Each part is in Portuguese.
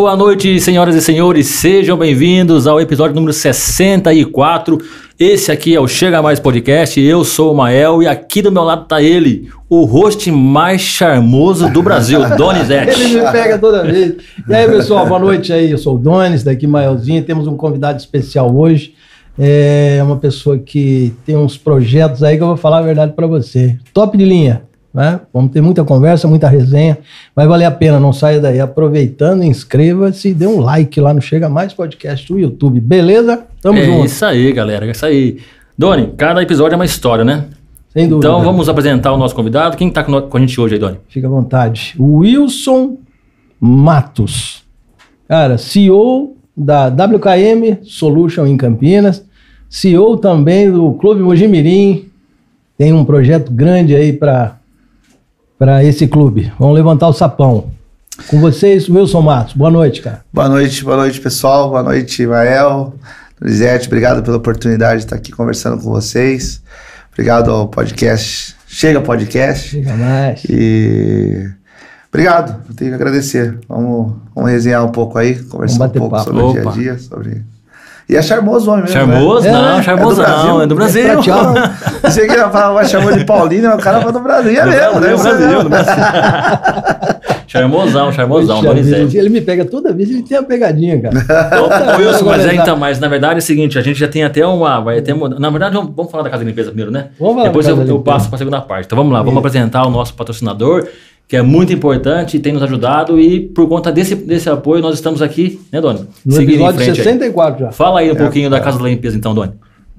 Boa noite, senhoras e senhores, sejam bem-vindos ao episódio número 64. Esse aqui é o Chega Mais Podcast, eu sou o Mael e aqui do meu lado tá ele, o host mais charmoso do Brasil, Donizete. Ele me pega toda vez. E aí, pessoal, boa noite aí, eu sou o Donis, daqui Maelzinho, temos um convidado especial hoje, é uma pessoa que tem uns projetos aí que eu vou falar a verdade para você. Top de linha. Né? Vamos ter muita conversa, muita resenha. Vai valer a pena, não saia daí. Aproveitando, inscreva-se e dê um like lá no Chega Mais Podcast no YouTube. Beleza? Tamo é junto. É isso aí, galera. É isso aí. Doni, cada episódio é uma história, né? Sem dúvida. Então vamos apresentar o nosso convidado. Quem está com a gente hoje aí, Doni? Fica à vontade. Wilson Matos. Cara, CEO da WKM Solution em Campinas. CEO também do Clube Mojimirim. Tem um projeto grande aí para para esse clube. Vamos levantar o sapão. Com vocês, Wilson Matos. Boa noite, cara. Boa noite, boa noite, pessoal. Boa noite, Mael. Lisete, obrigado pela oportunidade de estar aqui conversando com vocês. Obrigado ao podcast. Chega podcast. Chega mais. E obrigado, eu tenho que agradecer. Vamos, vamos resenhar um pouco aí, conversar um pouco papo. sobre Opa. o dia a dia, sobre e é charmoso o homem mesmo. Charmoso? Né? Não, é, charmoso é do não, é do Brasil. É Você que vai chamar de Paulino, o cara foi do Brasil. É mesmo, né? Brasil, Brasil. Charmosão, charmosão, Donizete. Ele me pega toda vez, ele tem a pegadinha, cara. Ô, Wilson, mas é então, mas na verdade é o seguinte, a gente já tem até uma. Vai ter, na verdade, vamos, vamos falar da Casa de Limpeza primeiro, né? Vamos falar Depois eu, eu passo para a segunda parte. Então vamos lá, vamos apresentar o nosso patrocinador que é muito importante e tem nos ajudado e por conta desse, desse apoio nós estamos aqui, né, Doni? No Seguindo episódio 64 aí. já. Fala aí um é, pouquinho da Casa da Limpeza então, Doni.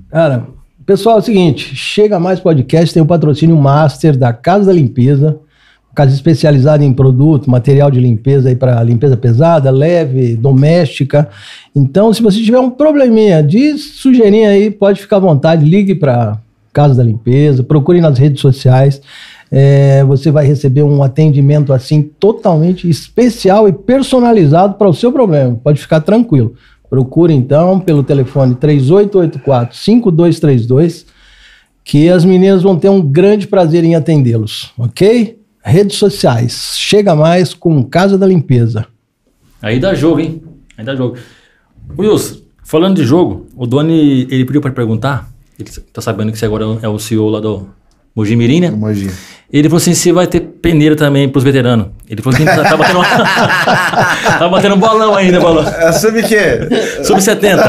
Cara, pessoal, é o seguinte, Chega Mais Podcast tem o patrocínio master da Casa da Limpeza, casa especializada em produto, material de limpeza aí para limpeza pesada, leve, doméstica. Então, se você tiver um probleminha de sujeirinha aí, pode ficar à vontade, ligue para Casa da Limpeza, procure nas redes sociais é, você vai receber um atendimento assim totalmente especial e personalizado para o seu problema. Pode ficar tranquilo. Procure então pelo telefone 3884 5232 que as meninas vão ter um grande prazer em atendê-los, ok? Redes sociais, chega mais com Casa da Limpeza. Aí dá jogo, hein? Aí dá jogo. Wilson, falando de jogo, o Doni, ele pediu para perguntar, ele tá sabendo que você agora é o CEO lá do Mojimirim, né? Mogi. Ele falou assim: você vai ter peneira também pros veteranos. Ele falou assim: tá, tá batendo, tá batendo um bolão ainda, bolão. É, sub quê? Sub 70.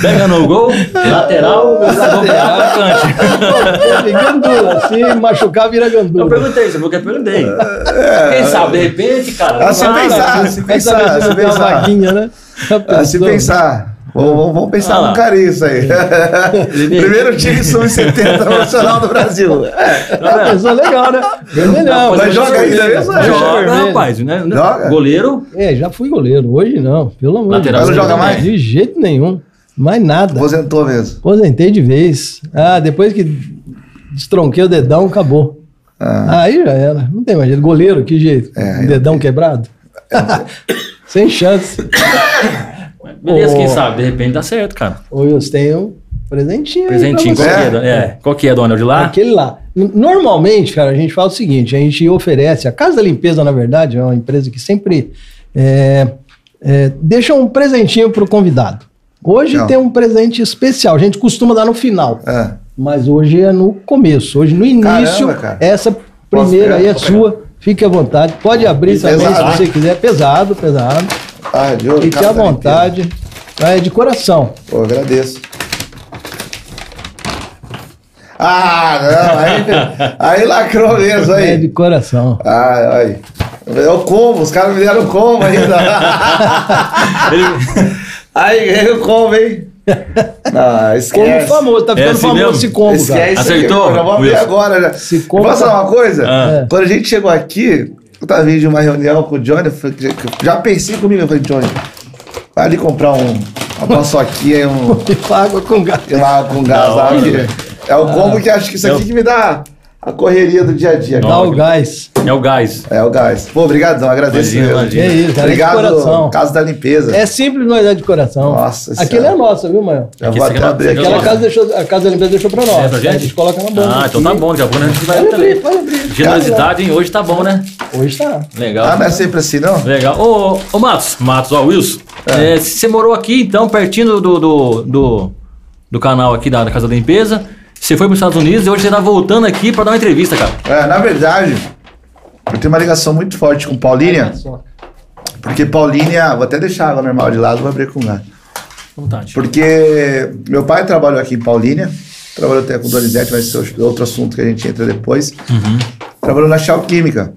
Pega no gol, lateral, lateral, atacante. gandula, se machucar, vira gandula. Eu perguntei, você falou que eu perguntei. É, Quem sabe, de repente, cara. Ah, se pensar, se pensar, se pensar. Né? Ah, se pensar. Vamos, vamos pensar ah, no Cariço aí. Primeiro time sub-70 nacional do Brasil. É, é pessoa legal, né? Vermelhão. Mas joga ainda mesmo? Joga, rapaz. Né? Joga? Goleiro? É, já fui goleiro. Hoje não, pelo amor de Deus. não joga mais? De jeito nenhum. Mais nada. Aposentou mesmo? Aposentei de vez. Ah, depois que destronquei o dedão, acabou. Ah. Aí já era. Não tem mais jeito. Goleiro, que jeito? É, dedão quebrado? É. Sem chance. Beleza, quem sabe? De repente dá certo, cara. Ô, Wilson, tem um presentinho Presentinho, qual, que é, é. qual que é, dona? De lá? Aquele lá. Normalmente, cara, a gente fala o seguinte, a gente oferece, a Casa da Limpeza, na verdade, é uma empresa que sempre é, é, deixa um presentinho pro convidado. Hoje Não. tem um presente especial, a gente costuma dar no final. É. Mas hoje é no começo, hoje no início, Caramba, essa primeira aí é sua. Fique à vontade, pode abrir também pesado. se você quiser. Pesado, pesado. Ah, de Fique à vontade. É de coração. Pô, agradeço. Ah, não, aí, aí lacrou mesmo aí. É de coração. Ah, aí. É o combo, os caras me deram combo ainda. aí, ganhei o combo, hein? Não, esquece. Como famoso, tá ficando é assim famoso mesmo? esse combo, esquece. Acertou? Aqui, já vou abrir agora. Já. Se combo Posso falar uma coisa? Ah. Quando a gente chegou aqui, eu tava vindo de uma reunião com o Johnny, já pensei comigo, eu falei, Johnny, vai ali comprar um, uma paçoquinha, um... água com gás. Uma água com gás lá, é o combo que acho que isso aqui que me dá... a correria do dia a dia. Dá o gás. É o gás. É o gás. Pô, obrigadão, agradeço. Imagina, imagina. É isso, Obrigado, de coração. Casa da Limpeza. É simples, mas é de coração. Nossa Aquele é nosso, viu, mãe? Já vou até abrir aqui. Aquela casa, deixou, a Casa da Limpeza deixou pra nós. É pra gente? A gente coloca na boca. Ah, então tá bom, já vou, né? A gente vai pode abrir, pode abrir. Generosidade, hein? Hoje tá bom, né? Hoje tá. Legal. Ah, não é sempre assim, não? Legal. Ô, ô Matos, Matos, ó, Wilson. É. É, você morou aqui, então, pertinho do, do, do, do canal aqui da, da Casa da Limpeza. Você foi para os Estados Unidos e hoje você está voltando aqui para dar uma entrevista, cara. É, na verdade, eu tenho uma ligação muito forte com Paulínia. Porque Paulínia, vou até deixar a água normal de lado, vou abrir com gás. Vontade. Porque meu pai trabalhou aqui em Paulínia, trabalhou até com Donizete, vai ser outro assunto que a gente entra depois. Uhum. Trabalhou na Shell Química.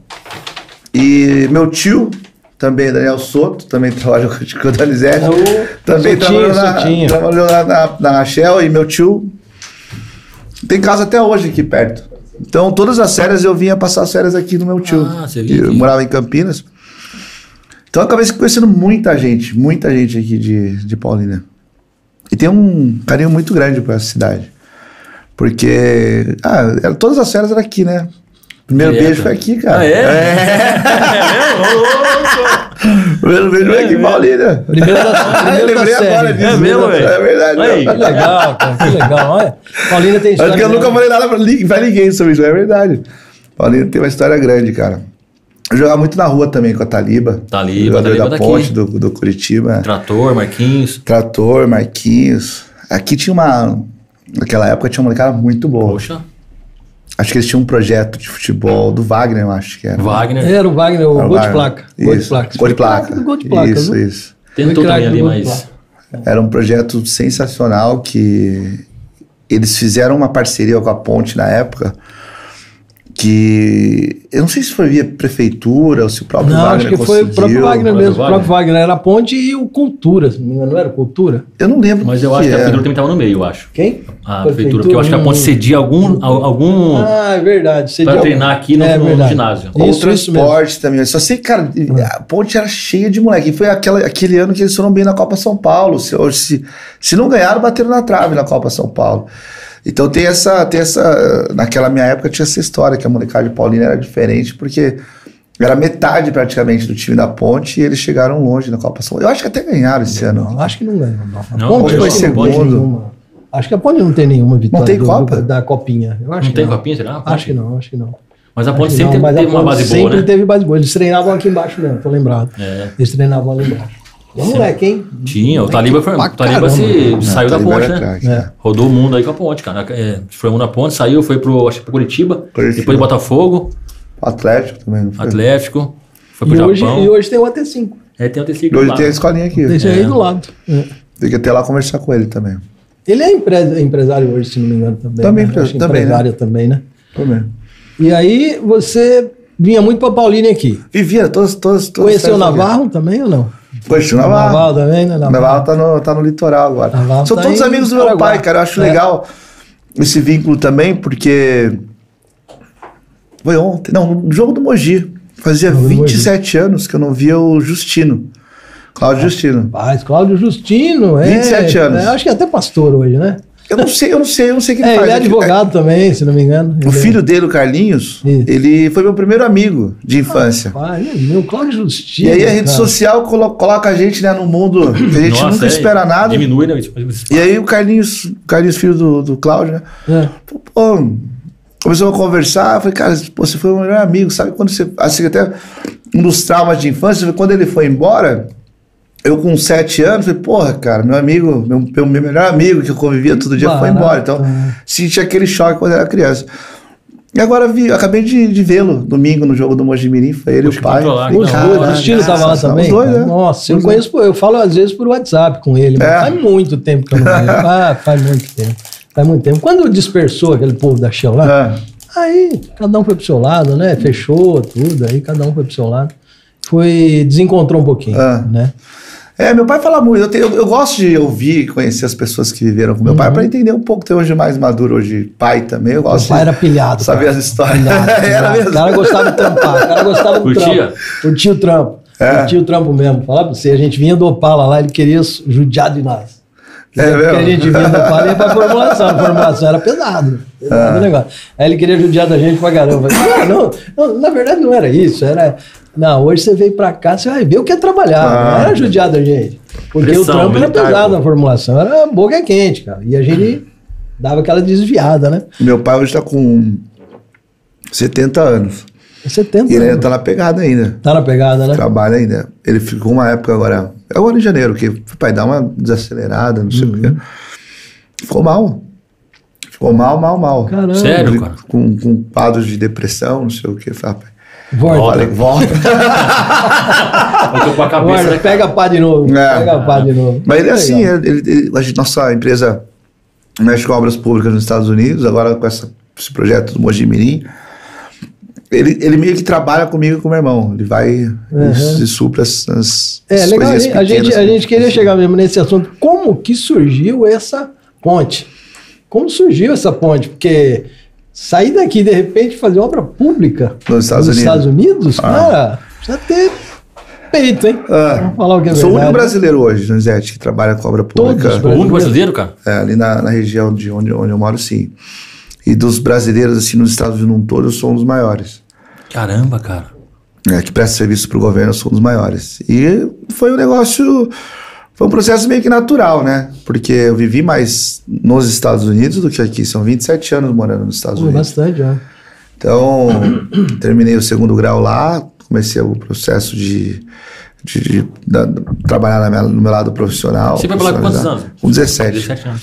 E meu tio, também Daniel Soto, também trabalhou com o Donizete. É também Sotinho, trabalhou, na, trabalhou lá na, na Shell e meu tio tem casa até hoje aqui perto. Então, todas as férias eu vinha passar as férias aqui no meu tio. Ah, você viu? Eu morava em Campinas. Então, eu acabei conhecendo muita gente, muita gente aqui de, de Paulínia. E tem um carinho muito grande por essa cidade. Porque, ah, era, todas as férias eram aqui, né? Primeiro beijo foi aqui, cara. Ah, é? É, é mesmo? Primeiro beijo foi aqui em Paulínia. Primeiro da, primeiro da série. Agora disso, é mesmo, velho? É verdade. Aí, que legal, cara. Que legal. Olha, Paulínia tem história. Acho que eu nunca falei nada pra, pra ninguém sobre isso, é verdade. Paulínia tem uma história grande, cara. Eu jogava muito na rua também com a Taliba. Taliba, Taliba da Ponte, do, do Curitiba. Trator, Marquinhos. Trator, Marquinhos. Aqui tinha uma... Naquela época tinha uma molecada muito boa. Poxa. Acho que eles tinham um projeto de futebol do Wagner, eu acho que era. Wagner. Era o Wagner, o gol de placa. Gol de placa. Gol de placa. Gol de placa. Isso, isso. Tentou também ali, mas... Era um projeto sensacional que eles fizeram uma parceria com a Ponte na época que eu não sei se foi via prefeitura ou se o próprio não, Wagner acho que foi o próprio Wagner mesmo, o próprio Wagner era a ponte e o Cultura, não era Cultura? Eu não lembro. Mas eu acho que a prefeitura também estava no meio, eu acho. Quem? A prefeitura, porque eu acho que a ponte cedia algum algum Ah, é verdade, para treinar aqui no, é, no ginásio. Ou isso, transporte isso também. Só sei, cara, a ponte era cheia de moleque. E foi aquela, aquele ano que eles foram bem na Copa São Paulo. Se, se, se não ganharam, bateram na trave na Copa São Paulo. Então tem essa, tem essa. Naquela minha época tinha essa história que a molecada de Paulina era diferente, porque era metade praticamente do time da Ponte e eles chegaram longe na Copa São Eu acho que até ganharam esse ano. Não, acho que não ganharam. Não. A não, Ponte foi segundo. Acho que a Ponte não tem nenhuma vitória não tem Copa? Do, da Copinha. Eu acho não tem não. Copinha, será? Acho que não, acho que não. Mas a Ponte sempre teve, teve uma base boa, sempre né? teve base boa. Eles treinavam aqui embaixo mesmo, tô lembrado. É. Eles treinavam ali embaixo. É moleque, hein? Tinha, o Taliba, foi, o Taliba se, saiu da ponte, né? Crack, é. Rodou o mundo aí com a ponte, cara. É, foi o mundo da ponte, saiu, foi pro, acho, pro Curitiba, Curitiba, depois Botafogo. Atlético também, não foi? Atlético, foi pro e Japão. Hoje, e hoje tem o AT5. É, tem o AT5 Hoje tem a escolinha aqui. Tem aí do lado. É. Tem que até lá conversar com ele também. Ele é empresário hoje, se não me engano, também. Também, né? também empresário né? também, né? Também. E aí você vinha muito para Paulínia aqui. Vivia, todas, todas, todas Conheceu o Navarro também ou não? Conheci o Navarro. Navarro também, né? Navarro, Navarro tá, no, tá no litoral agora. Navarro São tá todos amigos do meu pai, cara. Eu acho é. legal esse vínculo também, porque. Foi ontem. Não, no jogo do Mogi. Fazia 27 anos que eu não via o Justino. Cláudio Justino. Mas Cláudio Justino, é. 27 anos. É, acho que é até pastor hoje, né? Eu não sei, eu não sei, eu não sei o que ele é, faz. Ele é advogado também, se não me engano. O filho dele, o Carlinhos, Isso. ele foi meu primeiro amigo de infância. Ah, é meu Cláudio Justino. E aí a rede cara. social coloca a gente né, no mundo que a gente Nossa, nunca é, espera nada. Diminui, né? E aí o Carlinhos, o Carlinhos, filho do, do Cláudio, né? É. Pô, começou a conversar, eu falei, cara, pô, você foi o meu melhor amigo, sabe quando você. Assim, até um dos traumas de infância, quando ele foi embora eu com sete anos, falei, porra, cara, meu amigo, meu, meu, meu melhor amigo que eu convivia todo dia Barato. foi embora. Então, senti aquele choque quando era criança. E agora vi, acabei de, de vê-lo domingo no jogo do Mojimirim, foi ele e o pai. Os dois, o Estilo estava lá também. Os dois, né? Nossa, eu conheço, eu falo às vezes por WhatsApp com ele, mas é. faz muito tempo que eu não vejo. ah, faz muito tempo. Faz muito tempo. Quando dispersou aquele povo da Shell lá, é. aí cada um foi pro seu lado, né? Fechou tudo, aí cada um foi pro seu lado. Foi, desencontrou um pouquinho, é. né? É, meu pai fala muito. Eu, tenho, eu, eu, gosto de ouvir e conhecer as pessoas que viveram com meu uhum. pai para entender um pouco. Ter hoje mais maduro, hoje pai também. Eu gosto meu pai era pilhado. Saber as histórias. Pilhado, pilhado. era mesmo. O cara gostava de trampar. O cara gostava do Curtia? trampo. Curtia o trampo. É. Curtia o trampo mesmo. Falar pra você, a gente vinha do Opala lá, ele queria judiar de nós. É, porque a gente vinha da palha para formulação. A formulação era pesado. pesado ah. negócio. Aí ele queria judiar da gente pra caramba. Falei, não, não, na verdade não era isso. Era. Não, hoje você veio para cá, você vai ver o que é trabalhar. Ah. Não era judiar da gente. Porque Pressão, o trampo era pesado pô. na formulação. Era boca quente, cara. E a gente dava aquela desviada, né? Meu pai hoje está com 70 anos. 70 e ele ainda tá na pegada ainda. Tá na pegada, né? Trabalha ainda. Ele ficou uma época agora. É agora em janeiro, que pai dar uma desacelerada, não sei uhum. o quê. Uhum. Ficou mal. Ficou mal, mal, mal. Caramba. Sério, cara? Com, com quadros de depressão, não sei o quê. Falei, Volta. Falei, volta. com a cabeça, né? Pega a pá de novo. É. Pega a pá de novo. Mas ele é assim, ele, ele, a nossa empresa mexe com obras públicas nos Estados Unidos, agora com essa, esse projeto do Mojimirim ele, ele meio que trabalha comigo e com meu irmão. Ele vai uhum. e, supra as, as É, legal. A gente, a gente, a gente queria chegar mesmo nesse assunto. Como que surgiu essa ponte? Como surgiu essa ponte? Porque sair daqui de repente fazer obra pública nos Estados nos Unidos, Estados Unidos ah. cara, precisa ter peito, hein? Ah, Vamos falar o que é Sou o único brasileiro hoje, Donizete, que trabalha com obra pública. O único brasileiro, cara? É, ali na, na região de onde, onde eu moro, sim. E dos brasileiros, assim, nos Estados Unidos num todo, eu sou um dos maiores. Caramba, cara. É, que presta serviço para o governo, eu sou um dos maiores. E foi um negócio. Foi um processo meio que natural, né? Porque eu vivi mais nos Estados Unidos do que aqui. São 27 anos morando nos Estados Unidos. Bastante, já. Então, terminei o segundo grau lá, comecei o processo de, de, de, de trabalhar minha, no meu lado profissional. Você foi para lá com quantos anos? Com 17. 17 anos.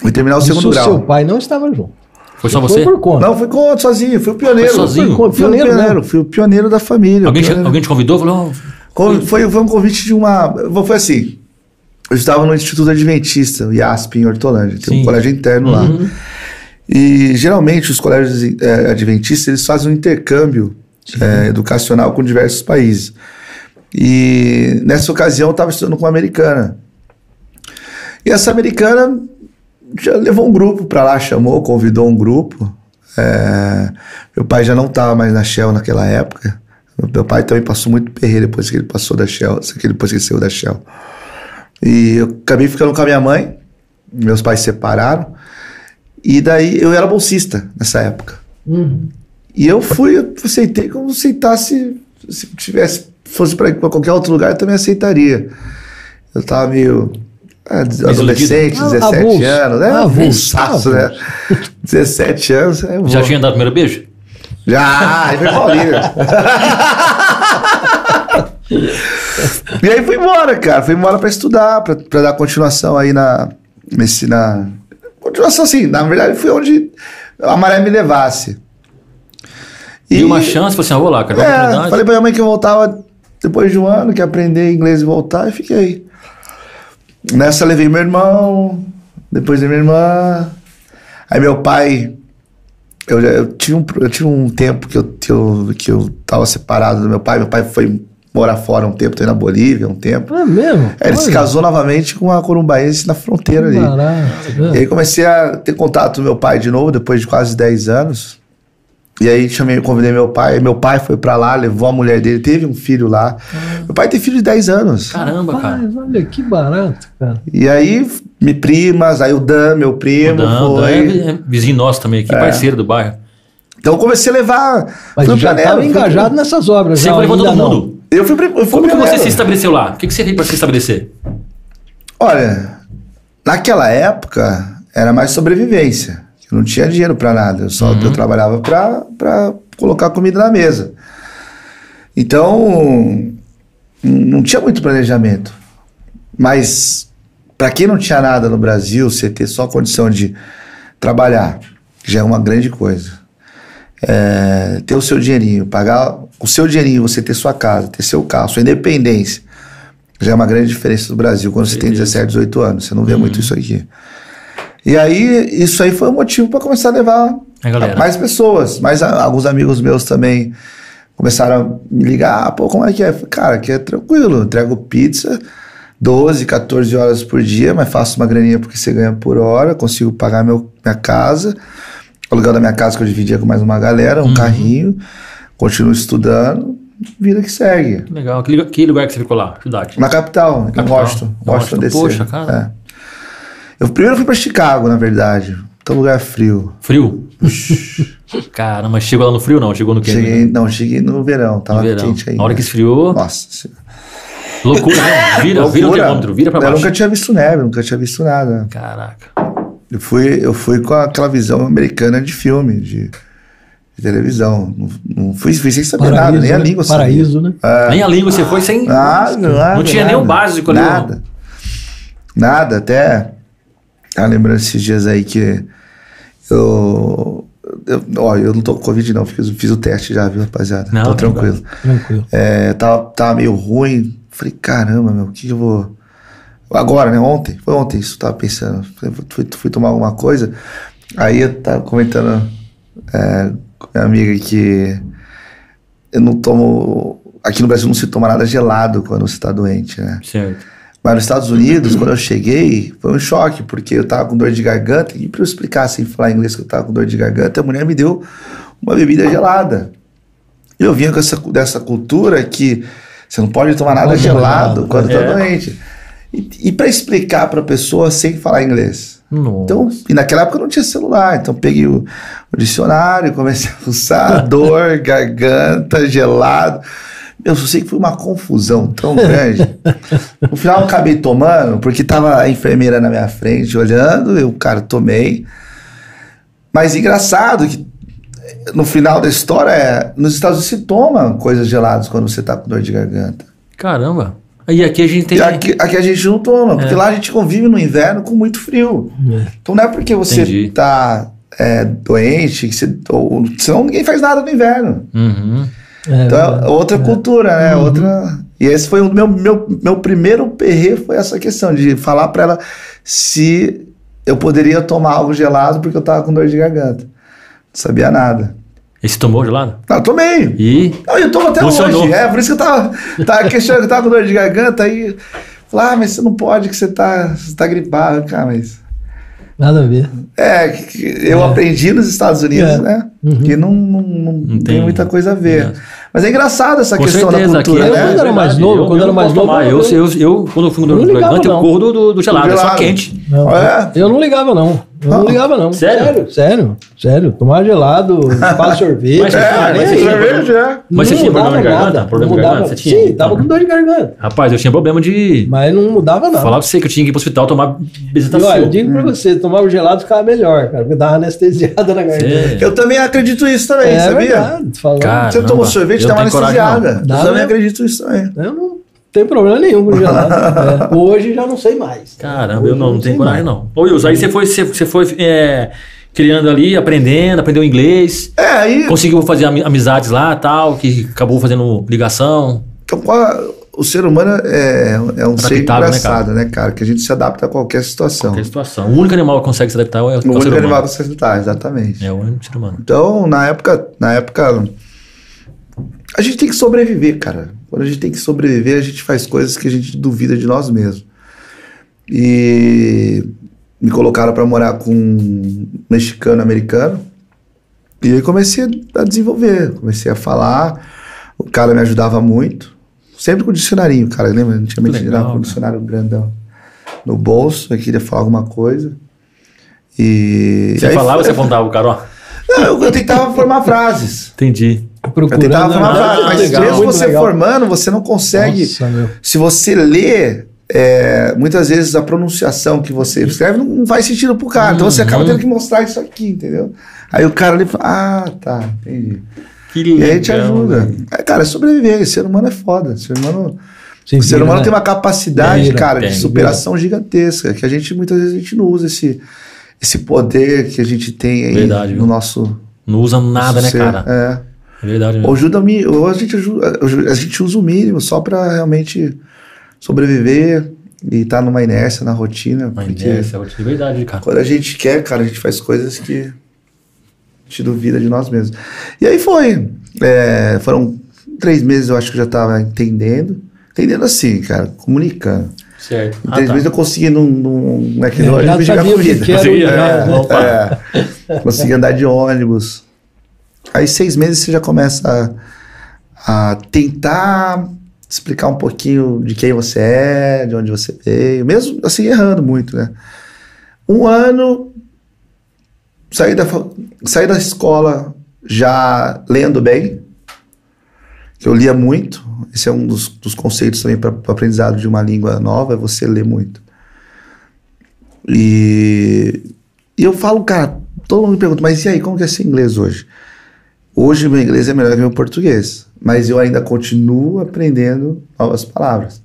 Fui terminar o Isso segundo grau. seu pai não estava junto. Foi só você? Foi por conta. Não, fui conta, sozinho. Fui o pioneiro. Foi sozinho? Fui, pioneiro, né? pioneiro, fui o pioneiro da família. Alguém, te, alguém te convidou? Falou, oh, foi, foi um convite de uma... Foi assim, eu estava no Instituto Adventista, o IASP, em Hortolândia. Tem Sim. um colégio interno uhum. lá. E geralmente os colégios é, adventistas eles fazem um intercâmbio é, educacional com diversos países. E nessa ocasião eu estava estudando com uma americana. E essa americana já levou um grupo para lá, chamou, convidou um grupo. É, meu pai já não estava mais na Shell naquela época. Meu pai também passou muito perreiro depois que ele passou da Shell, depois que ele saiu da Shell. E eu acabei ficando com a minha mãe, meus pais se separaram, e daí eu era bolsista nessa época. Uhum. E eu fui, eu aceitei como aceitasse, se tivesse, fosse para qualquer outro lugar, eu também aceitaria. Eu tava meio adolescente, 17 ah, anos, né? Avulsaço, né? 17 anos. É Já tinha dado o primeiro beijo? Já, aí foi Paulinho. e aí fui embora, cara. Fui embora pra estudar, pra, pra dar continuação aí na. Nesse, na continuação, assim, na verdade foi onde a maré me levasse. E, e uma chance, falei assim, ah, vou lá, cara. É, falei pra minha mãe que eu voltava depois de um ano, que ia aprender inglês e voltar, e fiquei. Nessa levei meu irmão, depois minha irmã. Aí meu pai. Eu, eu, tinha um, eu tinha um tempo que eu, que, eu, que eu tava separado do meu pai. Meu pai foi morar fora um tempo, foi na Bolívia um tempo. É mesmo? É, ele Olha. se casou novamente com uma corumbaense na fronteira ali. Caraca. E aí comecei a ter contato com meu pai de novo, depois de quase 10 anos. E aí chamei, convidei meu pai, meu pai foi para lá, levou a mulher dele, teve um filho lá. Ah. Meu pai tem filho de 10 anos. Caramba, cara. olha que barato, cara. E aí, me primas, aí o Dan, meu primo. O Dan, foi... Dan é vizinho nosso também aqui, é. parceiro do bairro. Então eu comecei a levar. Mas já estava engajado fui... nessas obras. Você foi levando todo mundo? Eu fui, eu fui Como que você se estabeleceu lá? O que, que você fez para se estabelecer? Olha, naquela época era mais sobrevivência. Eu não tinha dinheiro para nada, eu só uhum. eu trabalhava para colocar comida na mesa. Então, não tinha muito planejamento. Mas, para quem não tinha nada no Brasil, você ter só condição de trabalhar, já é uma grande coisa. É, ter o seu dinheirinho, pagar o seu dinheirinho, você ter sua casa, ter seu carro, sua independência, já é uma grande diferença do Brasil quando você tem 17, 18 anos. Você não vê uhum. muito isso aqui. E aí, isso aí foi o motivo para começar a levar mais pessoas. Mais a, alguns amigos meus também começaram a me ligar. Ah, pô, como é que é? Cara, aqui é tranquilo. Entrego pizza 12, 14 horas por dia, mas faço uma graninha porque você ganha por hora. Consigo pagar meu, minha casa. Aluguel da minha casa que eu dividia com mais uma galera, um uhum. carrinho. Continuo estudando. Vida que segue. Legal. Que, que lugar que você ficou lá? Cidade? Na capital, capital. em Washington. Washington, Washington DC. Poxa, cara. É. Eu primeiro fui para Chicago, na verdade. Então lugar frio. Frio? Caramba, mas chegou lá no frio não? Chegou no quente? Cheguei, não, cheguei no verão. Tava no verão. quente ainda. A hora que esfriou. Nossa. Loucura, né? Vira, Loucura. vira o termômetro, vira pra baixo. Eu nunca tinha visto neve, nunca tinha visto nada. Caraca. Eu fui, eu fui com aquela visão americana de filme, de, de televisão. Não, não fui, fui, sem saber Paraíso, nada, nem a né? língua. Paraíso, sabia. né? É. Nem a língua você foi sem. Nada, nada, não tinha nada, nem o básico ali. Nada. Nada, até. Tá lembrando esses dias aí que eu. Eu, ó, eu não tô com Covid, não. Fiz, fiz o teste já, viu, rapaziada? Não, tô tranquilo. Tranquilo. É, tava, tava meio ruim. Falei, caramba, meu, o que, que eu vou. Agora, né? Ontem. Foi ontem isso, tava pensando. Fui, fui tomar alguma coisa. Aí eu tava comentando é, com minha amiga que eu não tomo. Aqui no Brasil não se toma nada gelado quando você tá doente, né? Certo. Mas nos Estados Unidos, quando eu cheguei, foi um choque, porque eu tava com dor de garganta, e para eu explicar sem falar inglês que eu tava com dor de garganta, a mulher me deu uma bebida gelada. Eu vinha com essa dessa cultura que você não pode tomar nada gelado quando tá é. tá doente. E, e para explicar para a pessoa sem falar inglês. Nossa. Então, e naquela época não tinha celular, então peguei o, o dicionário, comecei a usar dor, garganta, gelado. Eu só sei que foi uma confusão tão grande. no final eu acabei tomando, porque tava a enfermeira na minha frente olhando, eu, cara, tomei. Mas engraçado que no final da história é, nos Estados Unidos se toma coisas geladas quando você tá com dor de garganta. Caramba. E aqui a gente tem. Aqui, aqui a gente não toma, porque é. lá a gente convive no inverno com muito frio. É. Então não é porque você Entendi. tá é, doente, que você, ou, senão ninguém faz nada no inverno. Uhum. É, então é outra é. cultura, né? Uhum. Outra. E esse foi o meu, meu, meu primeiro perre foi essa questão de falar para ela se eu poderia tomar algo gelado porque eu tava com dor de garganta. Não sabia nada. E você tomou gelado? Ah, tomei. E? Não, eu tomo até Funcionou. hoje. É, por isso que eu tava, tava questionando que eu tava com dor de garganta. Aí, falar, ah, mas você não pode, que você tá, você tá gripado. Cara, mas Nada a ver. É, eu é. aprendi nos Estados Unidos, é. né? Uhum. Que não, não, não, não tem, tem, muita coisa a ver. É. Mas é engraçado essa Com questão certeza, da cultura, aqui, né? Eu, quando era mais novo, eu, quando eu era mais novo... Eu, eu, eu, eu, quando eu fui no garganta, eu corro do, do, do gelado, é só quente. Não, é. Eu não ligava, não. Eu não ligava, não. Sério? Sério, sério. sério. Tomar gelado, chupar sorvete. Mas, é, mas, sorvete, é. mas você tinha problema de garganta? Problema de garganta? Você tinha? Sim, tava com dor de garganta. Rapaz, eu tinha problema de... Mas não mudava nada. Falava pra você que eu tinha que ir pro hospital tomar bezetacil. Olha, eu digo pra você, tomar o gelado ficava melhor, cara, porque dava anestesiada na garganta. Eu também acredito isso também, é, sabia? Verdade, você tomou sorvete, tava anestesiada. Eu também acredito isso também. Eu não tem problema nenhum com gelado. é. Hoje já não sei mais. Caramba, Hoje eu não, não tenho coragem não. Ô Wilson, aí você foi, você, você foi é, criando ali, aprendendo, aprendeu inglês. É, aí... Conseguiu fazer amizades lá tal, que acabou fazendo ligação. Então, o ser humano é, é um ser né, engraçado, né cara? né, cara? Que a gente se adapta a qualquer situação. Qualquer situação. O único animal que consegue se adaptar é o, o único animal que consegue se adaptar, exatamente. É o único ser humano. Então, na época, na época, a gente tem que sobreviver, cara. Quando a gente tem que sobreviver, a gente faz coisas que a gente duvida de nós mesmos. E me colocaram para morar com um mexicano americano. E aí comecei a desenvolver, comecei a falar. O cara me ajudava muito. Sempre com o dicionarinho, cara. Lembra? Não tinha metido com o dicionário grandão no bolso. Eu queria falar alguma coisa. E. Você falava, ou você apontava o cara, ó? Não, eu, eu tentava formar frases. Entendi. Procurando, eu tentava formar frases. Mas legal, mesmo você legal. formando, você não consegue. Nossa, se você lê, é, muitas vezes a pronunciação que você escreve não, não faz sentido pro cara. Uhum. Então você acaba tendo que mostrar isso aqui, entendeu? Aí o cara ali fala, ah, tá, entendi. Que legal, e aí te ajuda. É, cara, é sobreviver. O ser humano é foda. O ser humano. Sim, o ser humano né? tem uma capacidade, vira, cara, tem, de superação vira. gigantesca. Que a gente, muitas vezes, a gente não usa esse, esse poder que a gente tem aí Verdade, no viu? nosso. Não usa nada, né, ser. cara? É. É verdade mesmo. Ajuda, ou a gente, ajuda, a gente usa o mínimo só para realmente sobreviver e estar tá numa inércia na rotina. Uma inércia, rotina, é verdade, cara. Quando a gente quer, cara, a gente faz coisas que te duvida de nós mesmos. E aí foi. É, foram três meses, eu acho que eu já estava entendendo. Entendendo assim, cara, comunicando. Certo. Em três ah, tá. meses eu consegui num, num McDonald's é, me jogar corrida. Que consegui, é, é, consegui andar de ônibus. Aí seis meses você já começa a, a tentar explicar um pouquinho de quem você é, de onde você veio, mesmo assim errando muito, né? Um ano, saí da, saí da escola já lendo bem, que eu lia muito. Esse é um dos, dos conceitos também para o aprendizado de uma língua nova, é você ler muito. E, e eu falo, cara, todo mundo me pergunta, mas e aí, como que é ser inglês hoje? Hoje meu inglês é melhor que meu português, mas eu ainda continuo aprendendo novas palavras.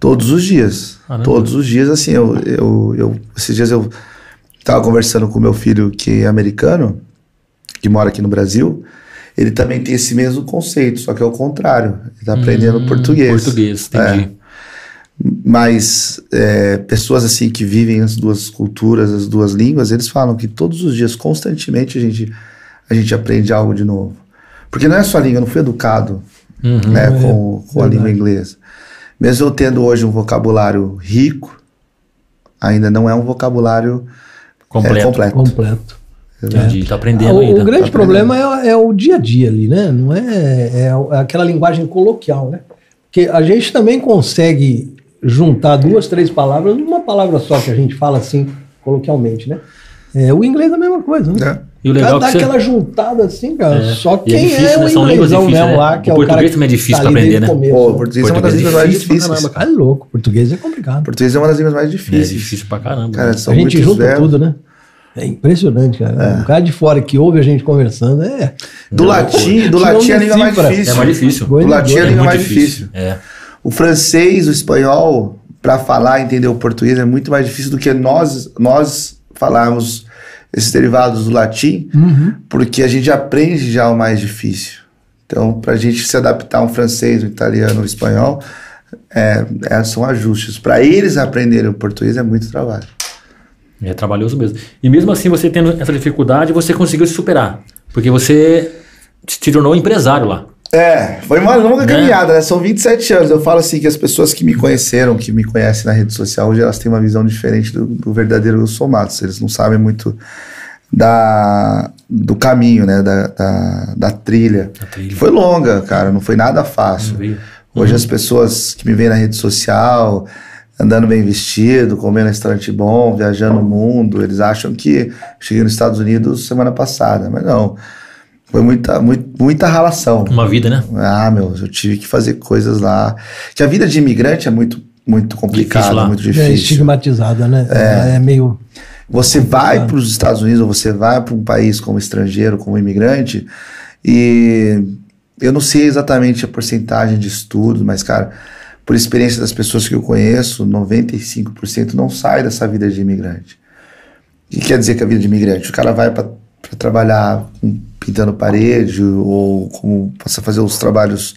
Todos os dias. Todos os dias, assim, eu, eu, eu, esses dias eu estava conversando com meu filho que é americano, que mora aqui no Brasil, ele também tem esse mesmo conceito, só que é o contrário. Ele está aprendendo hum, português. Português, entendi. É. Mas é, pessoas assim que vivem as duas culturas, as duas línguas, eles falam que todos os dias, constantemente, a gente, a gente aprende algo de novo. Porque não é só a língua, eu não fui educado uhum, né, é, com, com a língua inglesa. Mesmo eu tendo hoje um vocabulário rico, ainda não é um vocabulário completo. É, completo. completo. Entendi, tá aprendendo ah, o, ainda. O grande tá problema é, é, o dia a dia ali, né? Não é, é, é aquela linguagem coloquial, né? Porque a gente também consegue juntar duas, três palavras numa palavra só que a gente fala assim, coloquialmente, né? É, o inglês é a mesma coisa, né? É. E o legal dá é aquela juntada assim, cara. É. Só quem é, difícil, é né? o inglêsão mesmo né? lá, que o é o cara português também é difícil tá para aprender, né? Começo, Pô, o português, é uma das línguas mais difíceis. Cara, é louco, português é complicado. Português é uma das línguas mais difíceis. É difícil pra caramba. Cara, né? são a gente junta verbos. tudo, né? É impressionante, cara. É. Um cara de fora que ouve a gente conversando é. Do latim, do latim é a língua mais difícil. É mais difícil. Do latim é a língua mais difícil. É. O francês, o espanhol, para falar e entender o português é muito mais difícil do que nós nós falarmos esses derivados do latim, uhum. porque a gente aprende já o mais difícil. Então, para a gente se adaptar a um francês, um italiano, um espanhol, é, é, são ajustes. Para eles aprenderem o português é muito trabalho. É trabalhoso mesmo. E mesmo assim, você tendo essa dificuldade, você conseguiu se superar. Porque você se tornou empresário lá. É, foi uma longa né? caminhada, né? São 27 anos. Eu falo assim que as pessoas que me conheceram, que me conhecem na rede social, hoje elas têm uma visão diferente do, do verdadeiro Somatos. Eles não sabem muito da, do caminho, né? Da, da, da trilha. trilha. Foi longa, cara. Não foi nada fácil. Hoje uhum. as pessoas que me veem na rede social, andando bem vestido, comendo restaurante bom, viajando o mundo, eles acham que cheguei nos Estados Unidos semana passada, mas não. Foi muita, muita, muita ralação. Uma vida, né? Ah, meu, eu tive que fazer coisas lá. Que a vida de imigrante é muito, muito complicada, muito difícil. É estigmatizada, né? É, é meio. Você vai para os Estados Unidos ou você vai para um país como estrangeiro, como imigrante, e eu não sei exatamente a porcentagem de estudos, mas, cara, por experiência das pessoas que eu conheço, 95% não sai dessa vida de imigrante. O que quer dizer que a vida de imigrante? O cara vai para trabalhar pintando parede ou como possa fazer os trabalhos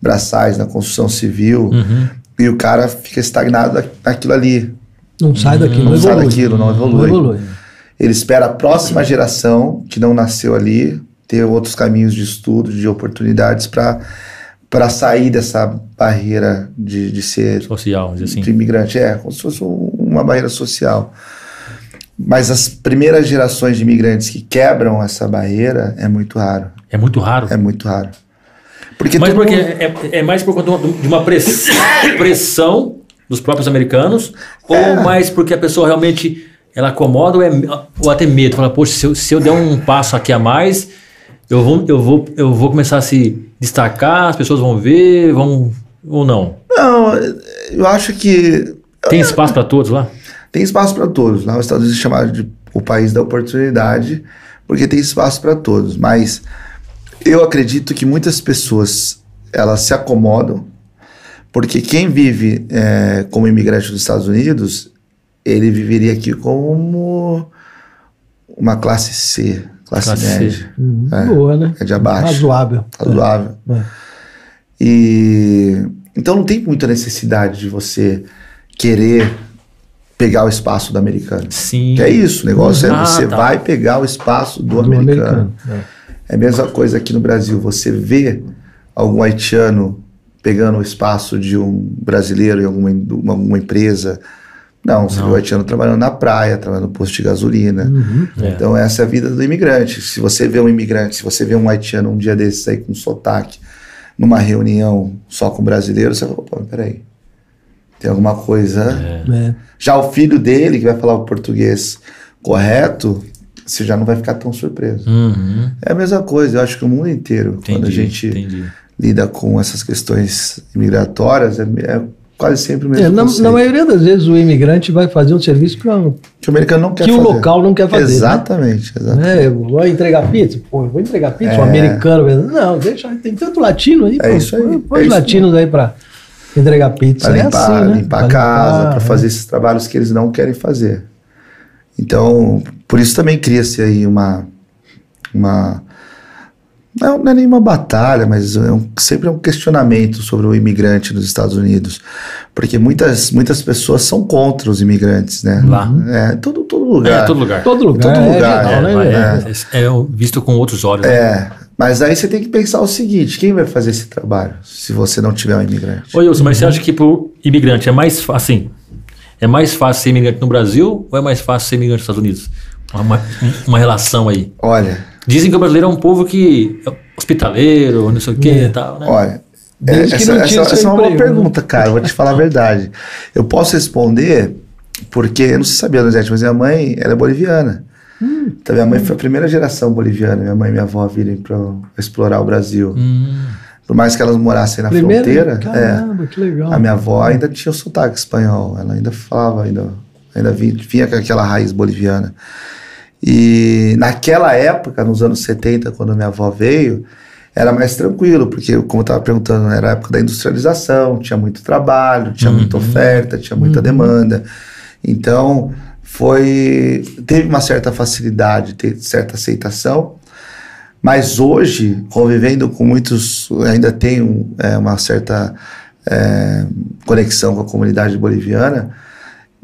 braçais na construção civil uhum. e o cara fica estagnado naquilo ali. Não sai daquilo, não, não sai evolui. daquilo, não evolui. Não evolui. Ele espera a próxima geração que não nasceu ali ter outros caminhos de estudo, de oportunidades para para sair dessa barreira de, de ser social, assim. de imigrante. É, como se fosse uma barreira social. Mas as primeiras gerações de imigrantes que quebram essa barreira é muito raro. É muito raro? É muito raro. Porque Mas porque mundo... é, é, mais por conta de uma pressão dos próprios americanos é. ou mais porque a pessoa realmente ela acomoda ou, é, ou até medo? Fala, poxa, se eu, se eu der um passo aqui a mais, eu vou, eu, vou, eu vou começar a se destacar, as pessoas vão ver, vão ou não? Não, eu acho que... Tem espaço para todos lá? Tem espaço para todos. Lá os Estados Unidos é chamado de o país da oportunidade, porque tem espaço para todos. Mas eu acredito que muitas pessoas elas se acomodam, porque quem vive é, como imigrante dos Estados Unidos, ele viveria aqui como uma classe C, classe, classe média. Uhum. É, Boa, né? É de abaixo. Razoável. Razoável. É. é. E então não tem muita necessidade de você querer pegar o espaço do americano. Sim. Que é isso, o negócio é ah, é você tá. vai pegar o espaço do, do americano. americano. É. é. a mesma coisa aqui no Brasil, você vê algum haitiano pegando o espaço de um brasileiro em alguma, uma, uma empresa. Não, você Não. vê o haitiano trabalhando na praia, trabalhando no posto de gasolina. Uhum. É. Então essa é a vida do imigrante. Se você vê um imigrante, se você vê um haitiano um dia desses aí com sotaque, numa reunião só com brasileiros, você fala, pô, peraí Tem alguma coisa. É. é. Já o filho dele, que vai falar o português correto, você já não vai ficar tão surpreso. Uhum. É a mesma coisa, eu acho que o mundo inteiro, entendi, quando a gente entendi. lida com essas questões imigratórias, é, é quase sempre o mesmo. É, na, na, maioria das vezes o imigrante vai fazer um serviço que, que o americano não quer que fazer. o local não quer fazer. Exatamente, né? exatamente. É, vou entregar pizza? Pô, vou entregar pizza, é. o americano. Não, deixa, tem tanto latino aí. É pô, isso aí. Põe é latinos aí para entregar pizza. Para limpar, é assim, né? limpar a casa, para fazer esses trabalhos que eles não querem fazer. Então, por isso também cria-se aí uma. uma não, não é nenhuma batalha, mas é um, sempre é um questionamento sobre o imigrante nos Estados Unidos. Porque muitas, muitas pessoas são contra os imigrantes, né? Lá. É, todo, todo lugar. É, todo lugar. Todo lugar. Todo lugar. É, né? é, é, visto com outros olhos. Né? Mas aí você tem que pensar o seguinte: quem vai fazer esse trabalho se você não tiver um imigrante? Oi, Wilson, mas você acha que para o imigrante é mais assim? É mais fácil ser imigrante no Brasil ou é mais fácil ser imigrante nos Estados Unidos? Uma, uma relação aí. Olha. Dizem que o brasileiro é um povo que é hospitaleiro, não sei o que é. e tal, né? Olha. É, essa, essa, essa é uma boa pergunta, cara. Vou te falar a verdade. Eu posso responder porque, eu não sei se sabia, Donizete, mas minha mãe ela é boliviana. Então, minha mãe foi a primeira geração boliviana. Minha mãe e minha avó virem para explorar o Brasil. Hum. Por mais que elas morassem na Primeiro, fronteira, caramba, é, a minha avó ainda tinha o sotaque espanhol. Ela ainda falava, ainda, ainda vinha, vinha com aquela raiz boliviana. E naquela época, nos anos 70, quando minha avó veio, era mais tranquilo, porque, como eu estava perguntando, era a época da industrialização, tinha muito trabalho, tinha uhum. muita oferta, tinha muita uhum. demanda. Então, foi teve uma certa facilidade, teve certa aceitação, mas hoje, convivendo com muitos, ainda tenho é, uma certa é, conexão com a comunidade boliviana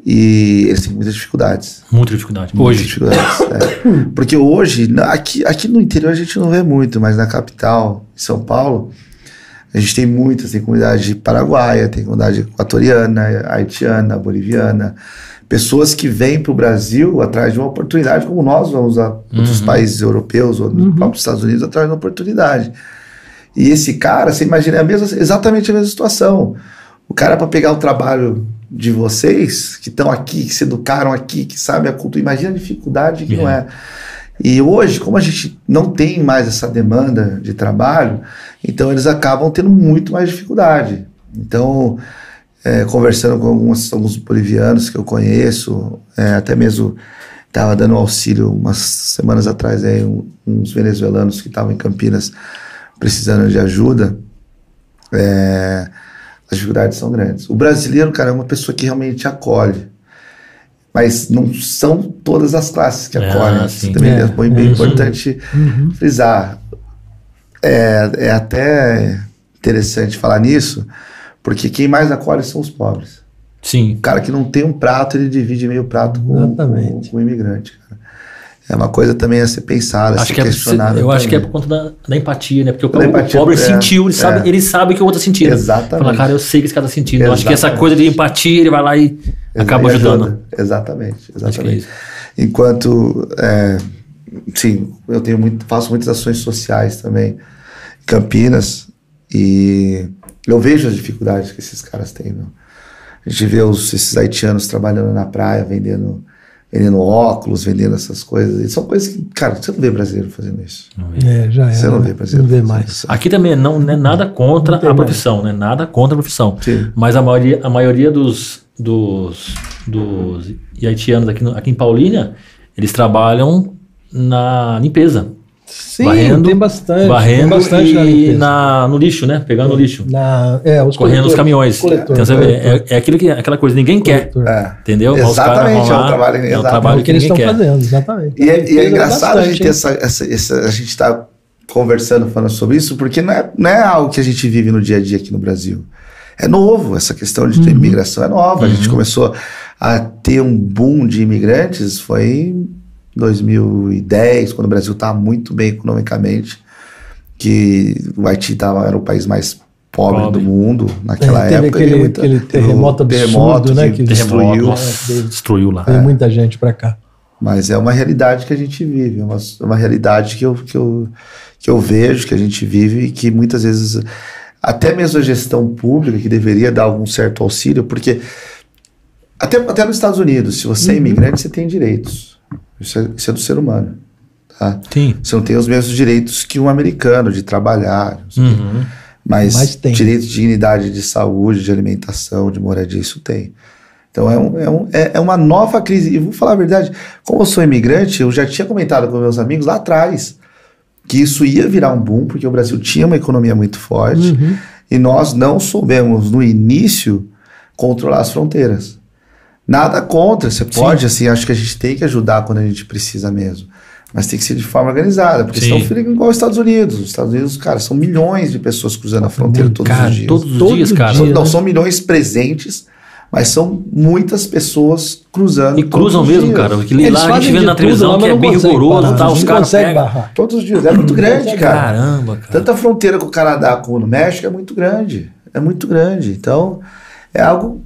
e eles têm muitas dificuldades. Muita dificuldade. Muitas hoje. Dificuldades, é. Porque hoje, aqui, aqui no interior a gente não vê muito, mas na capital, São Paulo, a gente tem muitas, tem comunidade paraguaia, tem comunidade equatoriana, haitiana, boliviana, pessoas que vêm para o Brasil atrás de uma oportunidade, como nós vamos a outros uhum. países europeus ou uhum. próprios Estados Unidos atrás de uma oportunidade. E esse cara, você imagina, é a mesma, exatamente a mesma situação. O cara, para pegar o trabalho de vocês, que estão aqui, que se educaram aqui, que sabem a cultura, imagina a dificuldade que não é. E hoje, como a gente não tem mais essa demanda de trabalho, então eles acabam tendo muito mais dificuldade. Então, é, conversando com alguns, alguns bolivianos que eu conheço, é, até mesmo estava dando auxílio umas semanas atrás aí, um, uns venezuelanos que estavam em Campinas precisando de ajuda. É, as dificuldades são grandes. O brasileiro, cara, é uma pessoa que realmente acolhe. Mas não são todas as classes que ah, acolhem. Ah, também é, é bem, bem importante uhum. frisar. É, é até interessante falar nisso, porque quem mais acolhe são os pobres. Sim. O cara que não tem um prato, ele divide meio prato com, com, com o imigrante. Cara. É uma coisa também a ser pensada, acho a ser que questionada. É, eu também. acho que é por conta da, da empatia, né? Porque o, empatia, o pobre é, sentiu, ele, sabe, é. ele sabe que o outro está sentindo. Exatamente. Fala, cara, eu sei que esse cara está sentindo. Exatamente. Eu acho que essa coisa de empatia, ele vai lá e acaba ajudando. Exatamente, é exatamente. É Enquanto, sim, eu tenho muito, faço muitas ações sociais também em Campinas e eu vejo as dificuldades que esses caras têm. Meu. A gente vê os, esses haitianos trabalhando na praia, vendendo, vendendo óculos, vendendo essas coisas. E são coisas que, cara, você não vê brasileiro fazendo isso. É, já é. Você não vê brasileiro. Não vê mais. Isso. Aqui também não é nada contra a profissão, né? Nada contra a profissão. Sim. Mas a maioria, a maioria dos, dos, dos haitianos aqui, no, aqui em Paulínia, eles trabalham na limpeza. Sim, varrendo, tem bastante. Varrendo tem bastante e na, na, no lixo, né? Pegando o lixo. Na, é, os Correndo os caminhões. Coletor, então, você vê, é, é, aquilo que, aquela coisa que ninguém coletor. quer. É. Entendeu? Exatamente, é um trabalho, é um trabalho é que, que eles estão fazendo, exatamente. E é, e é engraçado bastante, a gente essa, essa, essa, a gente estar tá conversando, falando sobre isso, porque não é, não é algo que a gente vive no dia a dia aqui no Brasil. É novo, essa questão de uhum. imigração é nova. Uhum. A gente uhum. começou a ter um boom de imigrantes, foi 2010, quando o Brasil estava muito bem economicamente, que o Haiti tava, era o país mais pobre, pobre. do mundo naquela é, época. Aquele, muita, aquele terremoto absurdo, terremoto né? Que, destruiu, destruiu, destruiu lá. Veio é. muita gente para cá. Mas é uma realidade que a gente vive, é uma, uma realidade que eu, que, eu, que eu vejo, que a gente vive e que muitas vezes até mesmo a gestão pública, que deveria dar algum certo auxílio, porque até, até nos Estados Unidos, se você é uhum. é imigrante, você tem direitos. Isso é, isso é do ser humano. Tá? Sim. Você não tem os mesmos direitos que um americano de trabalhar. Uhum. Mas, Mas direito de dignidade, de saúde, de alimentação, de moradia, isso tem. Então é, um, é, um, é, é, uma nova crise. E vou falar a verdade, como eu sou imigrante, eu já tinha comentado com meus amigos lá atrás que isso ia virar um boom, porque o Brasil tinha uma economia muito forte uhum. e nós não soubemos no início controlar as fronteiras. Nada contra, você pode, Sim. assim, acho que a gente tem que ajudar quando a gente precisa mesmo. Mas tem que ser de forma organizada, porque Sim. senão fica igual os Estados Unidos. Os Estados Unidos, cara, são milhões de pessoas cruzando a fronteira todos cara, os dias. Todos os dias, cara. São, não, são milhões presentes, mas são muitas pessoas cruzando. E cruzam mesmo, dias. cara. Porque lá a gente vê na televisão que é bem rigoroso, tá, os caras pegam. Todos os dias. É muito grande, cara. Caramba, cara. Tanto a fronteira com o Canadá como no México é muito grande. É muito grande. Então, é algo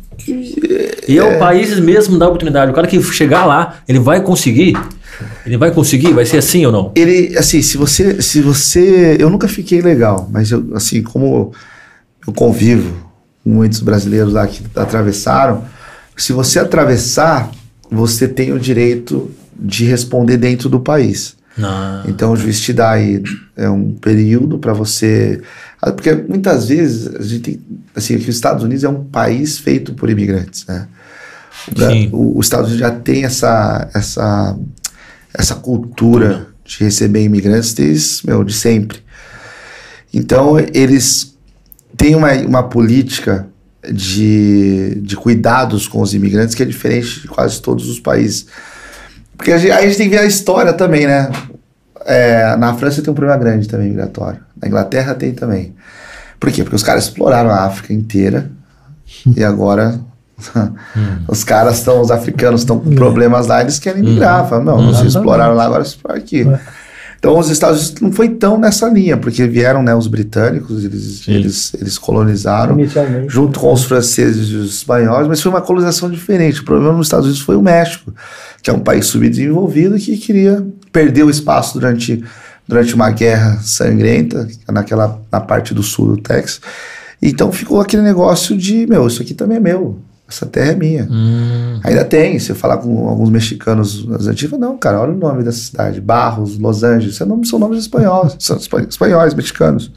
e é, o país mesmo dá oportunidade. O cara que chegar lá, ele vai conseguir. Ele vai conseguir? Vai ser assim ou não? Ele, assim, se você, se você, eu nunca fiquei legal, mas eu, assim, como eu convivo com muitos brasileiros lá que atravessaram, se você atravessar, você tem o direito de responder dentro do país. Não. Então o juiz te dá aí é um período para você ah, porque muitas vezes a gente tem, assim, que os Estados Unidos é um país feito por imigrantes, né? Os Estados Unidos já tem essa, essa, essa cultura de receber imigrantes desde, meu, de sempre. Então, eles têm uma, uma política de, de cuidados com os imigrantes que é diferente de quase todos os países. Porque a gente, aí a gente tem que ver a história também, né? É, na França tem um problema grande também migratório. Na Inglaterra tem também. Por quê? Porque os caras exploraram a África inteira e agora hum. os caras estão, os africanos estão com problemas lá, eles querem migrar. Hum. Falam, não, hum. vocês exploraram lá, agora exploram aqui. Então os Estados Unidos não foi tão nessa linha, porque vieram né, os britânicos, eles, eles, eles colonizaram junto com os franceses e os espanhóis, mas foi uma colonização diferente. O problema nos Estados Unidos foi o México, que é um país subdesenvolvido que queria perder o espaço durante durante uma guerra sangrenta, naquela, na parte do sul do Texas. Então ficou aquele negócio de, meu, isso aqui também é meu. Essa terra é minha. Hum. Ainda tem, se eu falar com alguns mexicanos nas antigas, não, cara, olha o nome dessa cidade. Barros, Los Angeles, são nomes, são nomes espanhóis, são espanhóis, mexicanos.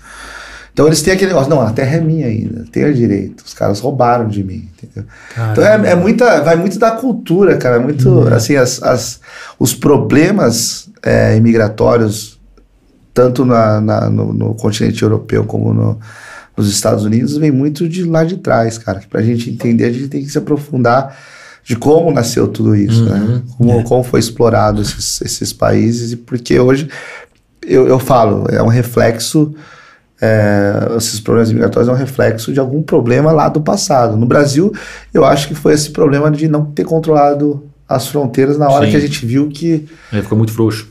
Então eles têm aquele negócio, não, a terra é minha ainda, tenho direito. Os caras roubaram de mim, entendeu? Então é, é, muita, vai muito da cultura, cara, é muito, hum. assim, as, as, os problemas é, imigratórios tanto na, na no, no, continente europeu como no, nos Estados Unidos, vem muito de lá de trás, cara. Para a gente entender, a gente tem que se aprofundar de como nasceu tudo isso, né? uhum, né? Como, é. como foi explorado esses, esses países e porque hoje eu, eu falo, é um reflexo é, esses problemas migratórios é um reflexo de algum problema lá do passado. No Brasil, eu acho que foi esse problema de não ter controlado as fronteiras na hora Sim. que a gente viu que. É, ficou muito frouxo.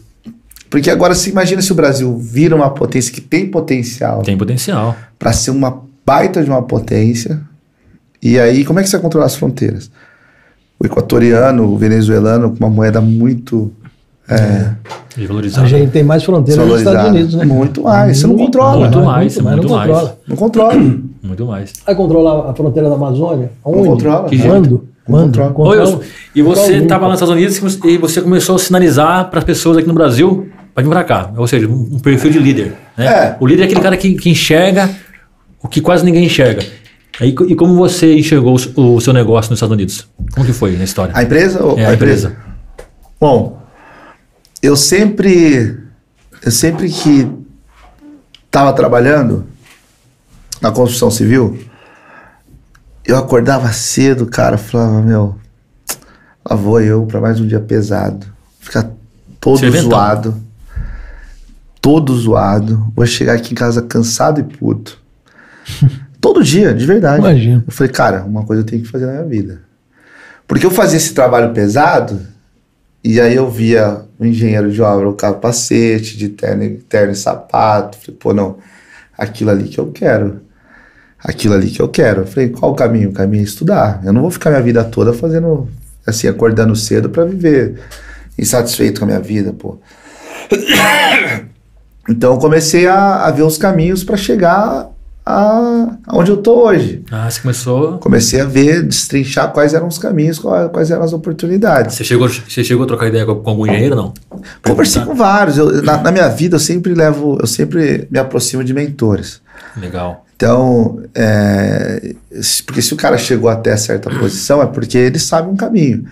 Porque agora se imagina se o Brasil vira uma potência que tem potencial. Tem potencial. Para ser uma baita de uma potência. E aí, como é que você vai controlar as fronteiras? O equatoriano, o venezuelano, com uma moeda muito. É, é. A gente tem mais fronteiras nos Estados Unidos, né? Muito mais. Você não controla. Muito mais, muito, muito mais. Não controla. Não controla. Muito mais. Vai controlar a fronteira da Amazônia? Onde? Não controla. Quando? Quando? Oi, e você estava nos Estados Unidos e você começou a sinalizar para as pessoas aqui no Brasil para cá. Ou seja, um, perfil de líder. Né? É. O líder é aquele cara que, que enxerga o que quase ninguém enxerga. Aí, e como você enxergou o, o, seu negócio nos Estados Unidos? Como que foi na história? A empresa ou é, a, empresa? empresa? Bom, eu sempre, eu sempre que estava trabalhando na construção civil, eu acordava cedo, cara, falava, meu, lá vou eu para mais um dia pesado, ficar todo zoado todo zoado. Vou chegar aqui em casa cansado e puto. todo dia, de verdade. Imagina. Eu falei, cara, uma coisa eu tenho que fazer na minha vida. Porque eu fazia esse trabalho pesado, e aí eu via o engenheiro de obra, o capacete, de terno, terno e sapato. Falei, pô, não, aquilo ali que eu quero. Aquilo ali que eu quero. Eu falei, qual o caminho? O caminho é estudar. Eu não vou ficar minha vida toda fazendo, assim, acordando cedo para viver insatisfeito com a minha vida, pô. Então comecei a, a ver os caminhos para chegar a, aonde eu tô hoje. Ah, você começou. Comecei a ver, destrinchar quais eram os caminhos, quais, quais eram as oportunidades. Você chegou, você chegou a trocar ideia com, com algum engenheiro, não? Conversei com vários. Eu, na, na, minha vida, eu sempre levo, eu sempre me aproximo de mentores. Legal. Então, é, porque se o cara chegou até certa posição, é porque ele sabe um caminho.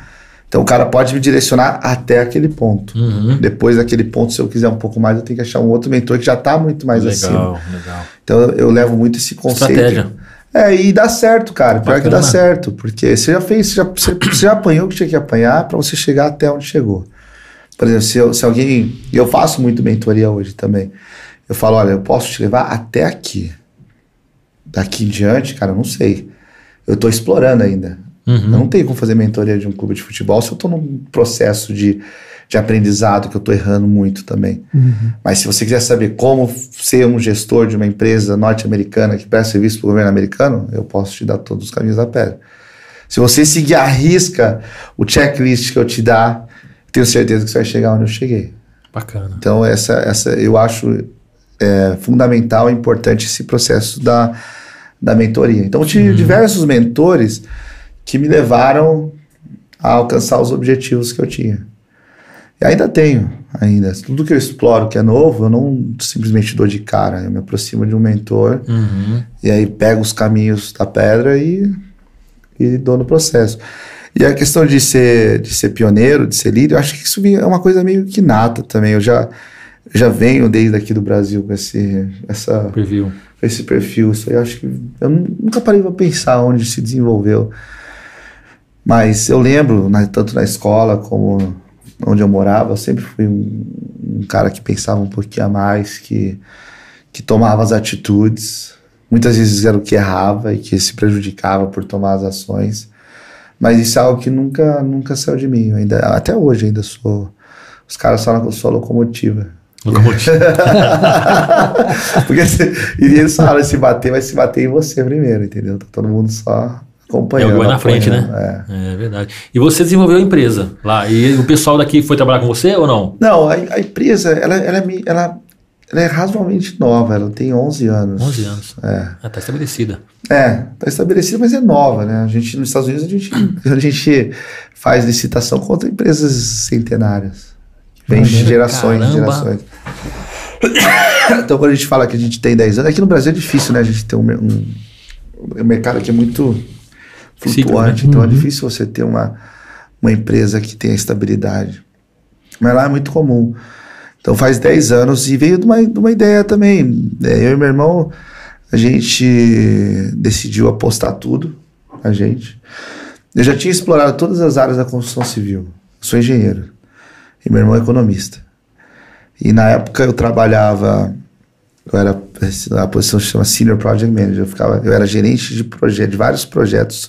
Então o cara pode me direcionar até aquele ponto. Uhum. Depois daquele ponto, se eu quiser um pouco mais, eu tenho que achar um outro mentor que já está muito mais legal, acima. Legal. Então eu levo muito esse conceito. Estratégia. É, e dá certo, cara. Pior Bacana. que dá certo. Porque você já fez, você já, você, você já apanhou o que tinha que apanhar para você chegar até onde chegou. Por exemplo, se, eu, se alguém. E eu faço muito mentoria hoje também. Eu falo, olha, eu posso te levar até aqui. Daqui em diante, cara, eu não sei. Eu estou explorando ainda. Uhum. Não tenho como fazer mentoria de um clube de futebol se eu estou num processo de, de aprendizado que eu estou errando muito também. Uhum. Mas se você quiser saber como ser um gestor de uma empresa norte-americana que presta serviço para o governo americano, eu posso te dar todos os caminhos da pedra. Se você seguir a risca o checklist que eu te dar, tenho certeza que você vai chegar onde eu cheguei. Bacana. Então, essa, essa eu acho é, fundamental e importante esse processo da, da mentoria. Então, eu tive uhum. diversos mentores que me levaram a alcançar os objetivos que eu tinha. E ainda tenho, ainda. Tudo que eu exploro que é novo, eu não simplesmente dou de cara. Eu me aproximo de um mentor uhum. e aí pego os caminhos da pedra e, e dou no processo. E a questão de ser, de ser pioneiro, de ser líder, eu acho que isso é uma coisa meio que nata também. Eu já, já venho desde aqui do Brasil com esse, essa, perfil. esse perfil. Isso aí eu acho que eu nunca parei para pensar onde se desenvolveu. Mas eu lembro, né, tanto na escola como onde eu morava, eu sempre fui um, um, cara que pensava um pouquinho a mais, que, que tomava as atitudes. Muitas vezes era o que errava e que se prejudicava por tomar as ações. Mas isso é algo que nunca, nunca saiu de mim. ainda, até hoje ainda sou. Os caras falam que eu sou locomotiva. Locomotiva. Porque se, e eles falam, se bater, vai se bater em você primeiro, entendeu? Tá todo mundo só acompanhando. É o na frente, né? É. é. verdade. E você desenvolveu a empresa lá. E o pessoal daqui foi trabalhar com você ou não? Não, a, a empresa, ela, ela, é ela, ela, é razoavelmente nova. Ela tem 11 anos. 11 anos. É. Ah, tá estabelecida. É, tá estabelecida, mas é nova, né? A gente, nos Estados Unidos, a gente, a gente faz licitação contra empresas centenárias. Vem de gerações e gerações. Então, quando a gente fala que a gente tem 10 anos, aqui no Brasil é difícil, né? A gente tem um, um, um mercado aqui é muito flutuante. Então é uhum. é difícil você ter uma, uma empresa que tenha estabilidade. Mas lá é muito comum. Então faz 10 anos e veio de uma, de uma ideia também. É, eu e meu irmão, a gente decidiu apostar tudo, a gente. Eu já tinha explorado todas as áreas da construção civil. Eu sou engenheiro. E meu irmão é economista. E na época eu trabalhava eu era a posição se chama Senior Project Manager. Eu, ficava, eu era gerente de projetos, de vários projetos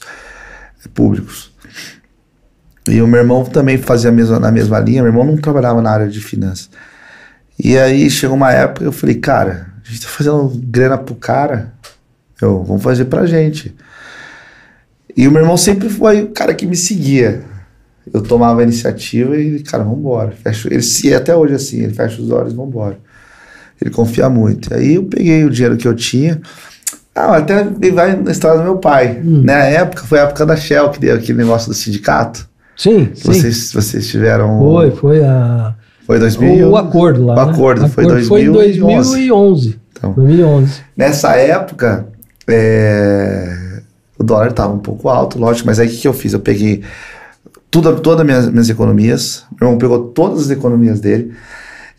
públicos. E o meu irmão também fazia a mesma, na mesma linha. Meu irmão não trabalhava na área de finanças. E aí chegou uma época eu falei, cara, a gente tá fazendo grana pro cara. Eu, vamos fazer pra gente. E o meu irmão sempre foi o cara que me seguia. Eu tomava a iniciativa e, cara, vamos embora. Ele se é até hoje assim, ele fecha os olhos vamos embora. Ele confia muito. Aí eu peguei o dinheiro que eu tinha. Ah, até vai na história do meu pai. Hum. Na né? época, foi a época da Shell que deu aquele negócio do sindicato. Sim, sim. Vocês, vocês tiveram. Foi, foi a. Foi 2000. O acordo lá. O acordo, né? foi, acordo 2011. foi em 2011. Então, 2011. Nessa época, é, o dólar estava um pouco alto, lógico, mas aí o que, que eu fiz? Eu peguei tudo, todas as minhas, minhas economias, meu irmão pegou todas as economias dele,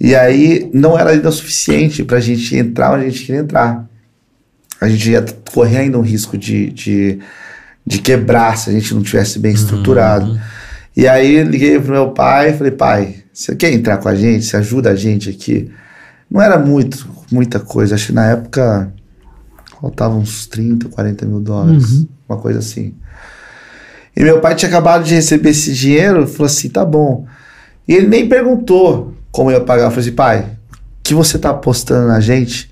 e aí não era ainda suficiente para a gente entrar onde a gente queria entrar. A gente ia correr ainda um risco de, de, de quebrar se a gente não tivesse bem estruturado. Uhum. E aí liguei pro meu pai e falei, pai, você quer entrar com a gente? Você ajuda a gente aqui? Não era muito, muita coisa. Acho que na época faltavam uns 30, 40 mil dólares. Uhum. Uma coisa assim. E meu pai tinha acabado de receber esse dinheiro, falou assim, tá bom. E ele nem perguntou como eu ia pagar. Eu falei assim, pai, que você tá apostando na gente,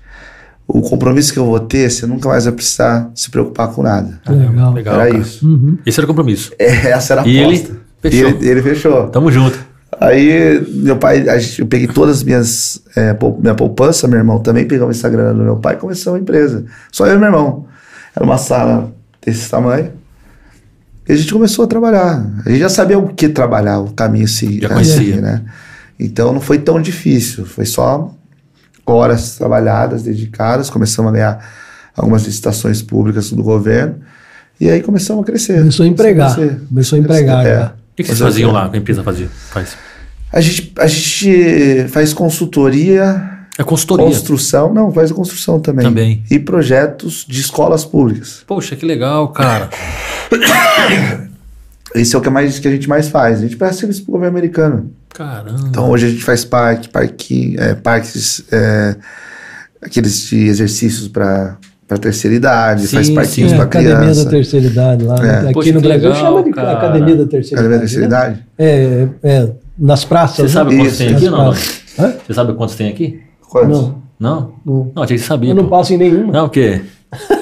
o compromisso que eu vou ter, você nunca mais vai precisar se preocupar com nada. Ah, legal, legal. Era cara. isso. Uhum. Esse era o compromisso. É, essa era a e aposta. Ele fechou. E ele, ele fechou. Tamo junto. Aí, meu pai, eu peguei todas as minhas, é, minha poupança, meu irmão também pegou o Instagram do meu pai e começou a empresa. Só eu e meu irmão. Era uma sala desse tamanho. E a gente começou a trabalhar. A gente já sabia o que trabalhar, o caminho se já conhecia, né? Então não foi tão difícil, foi só horas trabalhadas, dedicadas, começamos a ganhar algumas licitações públicas do governo e aí começamos a crescer. Começou a empregar. Começou a empregar. É. O que, que vocês faziam lá? A empresa fazia? Faz. A gente, a gente faz consultoria. É consultoria. Construção, não, faz construção também. Também. E projetos de escolas públicas. Poxa, que legal, cara. Esse é o que, mais, que a gente mais faz. A gente presta serviço pro governo americano. Caramba. Então hoje a gente faz parque, parque, é, parques, é, aqueles de exercícios para para terceira idade, sim, faz parquinhos para criança. Academia da terceira idade lá. É. Aqui Poxa, no Brasil legal, chama de cara. Academia da terceira Academia idade. Academia da terceira né? idade? É, é, nas praças. Você né? sabe quantos tem aqui ou não? Você sabe quantos tem aqui? Quantos? Não. Não? Não, não tinha que saber. Eu não passo em nenhuma. Não, o quê?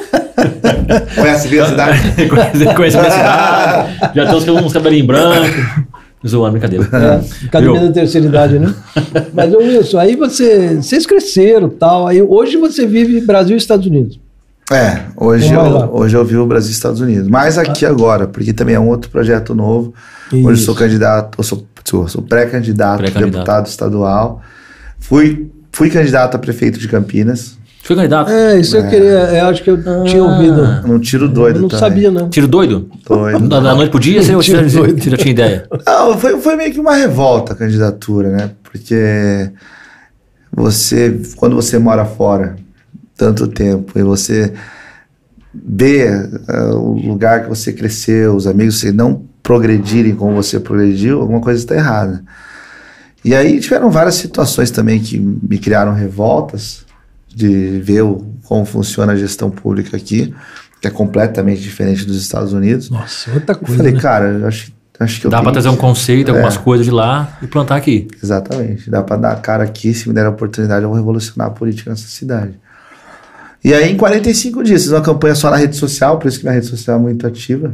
Conhece bem a cidade? conhece, conhece a cidade. Já tem uns cabelinhos brancos. Zoando, brincadeira. É, academia da terceira idade, né? Mas, Wilson, aí você, vocês cresceram tal. Aí hoje você vive Brasil e Estados Unidos. É, hoje, eu, hoje eu vivo Brasil e Estados Unidos. Mas aqui ah. agora, porque também é um outro projeto novo. Isso. Hoje eu sou candidato, eu sou, sou pré-candidato pré deputado estadual. Fui, fui candidato a prefeito de Campinas. Foi candidato? É, isso é. eu queria. Eu acho que eu ah, tinha ouvido. Num tiro doido. Eu não também. sabia, não. Tiro doido? Doido. Da, da noite pro dia, você, você, você já tinha ideia? Não, foi, foi meio que uma revolta a candidatura, né? Porque você, quando você mora fora tanto tempo e você vê uh, o lugar que você cresceu, os amigos você não progredirem como você progrediu, alguma coisa está errada. E aí tiveram várias situações também que me criaram revoltas de ver o, como funciona a gestão pública aqui, que é completamente diferente dos Estados Unidos. Nossa, outra coisa. Eu falei, né? cara, acho, acho que eu Dá para trazer um conceito, algumas é, coisas de lá e plantar aqui. Exatamente. Dá para dar a cara aqui, se me der a oportunidade, eu vou revolucionar a política nessa cidade. E aí, em 45 dias, fiz uma campanha só na rede social, por isso que minha rede social é muito ativa.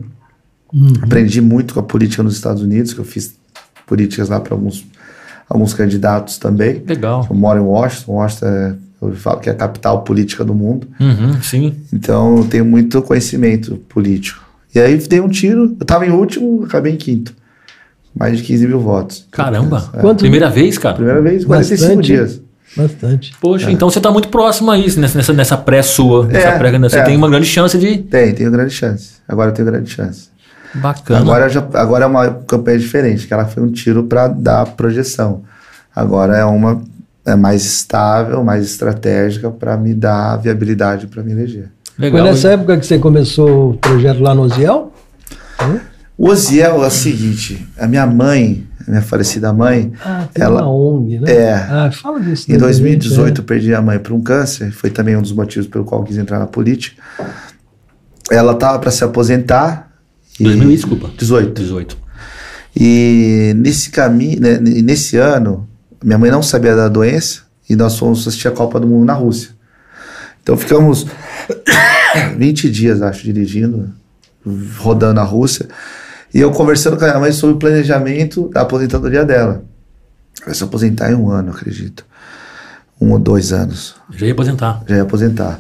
Uhum. Aprendi muito com a política nos Estados Unidos, que eu fiz políticas lá para alguns, alguns candidatos também. Legal. Eu moro em Washington, Washington é eu falo que é a capital política do mundo. Uhum, sim. Então eu tenho muito conhecimento político. E aí dei um tiro, eu estava em último, acabei em quinto. Mais de 15 mil votos. Caramba! É. Primeira vez, cara? Primeira vez, 45 Bastante. dias. Bastante. Poxa, é. então você está muito próximo a isso, nessa, nessa pré sua. Nessa é, pré, você é. tem uma grande chance de. Tem, tenho grande chance. Agora eu tenho grande chance. Bacana. Agora, já, agora é uma campanha diferente, que ela foi um tiro para dar projeção. Agora é uma é mais estável, mais estratégica para me dar viabilidade para me eleger. Legal. Foi nessa época que você começou o projeto lá no Oziel? O Oziel é o seguinte, a minha mãe, a minha falecida mãe, ah, tem ela uma ONG, né? É. Ah, fala disso. Em 2018 gente, é. eu perdi a mãe por um câncer, foi também um dos motivos pelo qual eu quis entrar na política. Ela estava para se aposentar. 2000, desculpa. 18. 18. E nesse caminho, né, nesse ano, minha mãe não sabia da doença e nós fomos assistir a Copa do Mundo na Rússia. Então ficamos 20 dias, acho, dirigindo, rodando a Rússia. E eu conversando com a minha mãe sobre o planejamento da aposentadoria dela. Vai se aposentar em um ano, acredito. Um ou dois anos. Já ia aposentar. Já ia aposentar.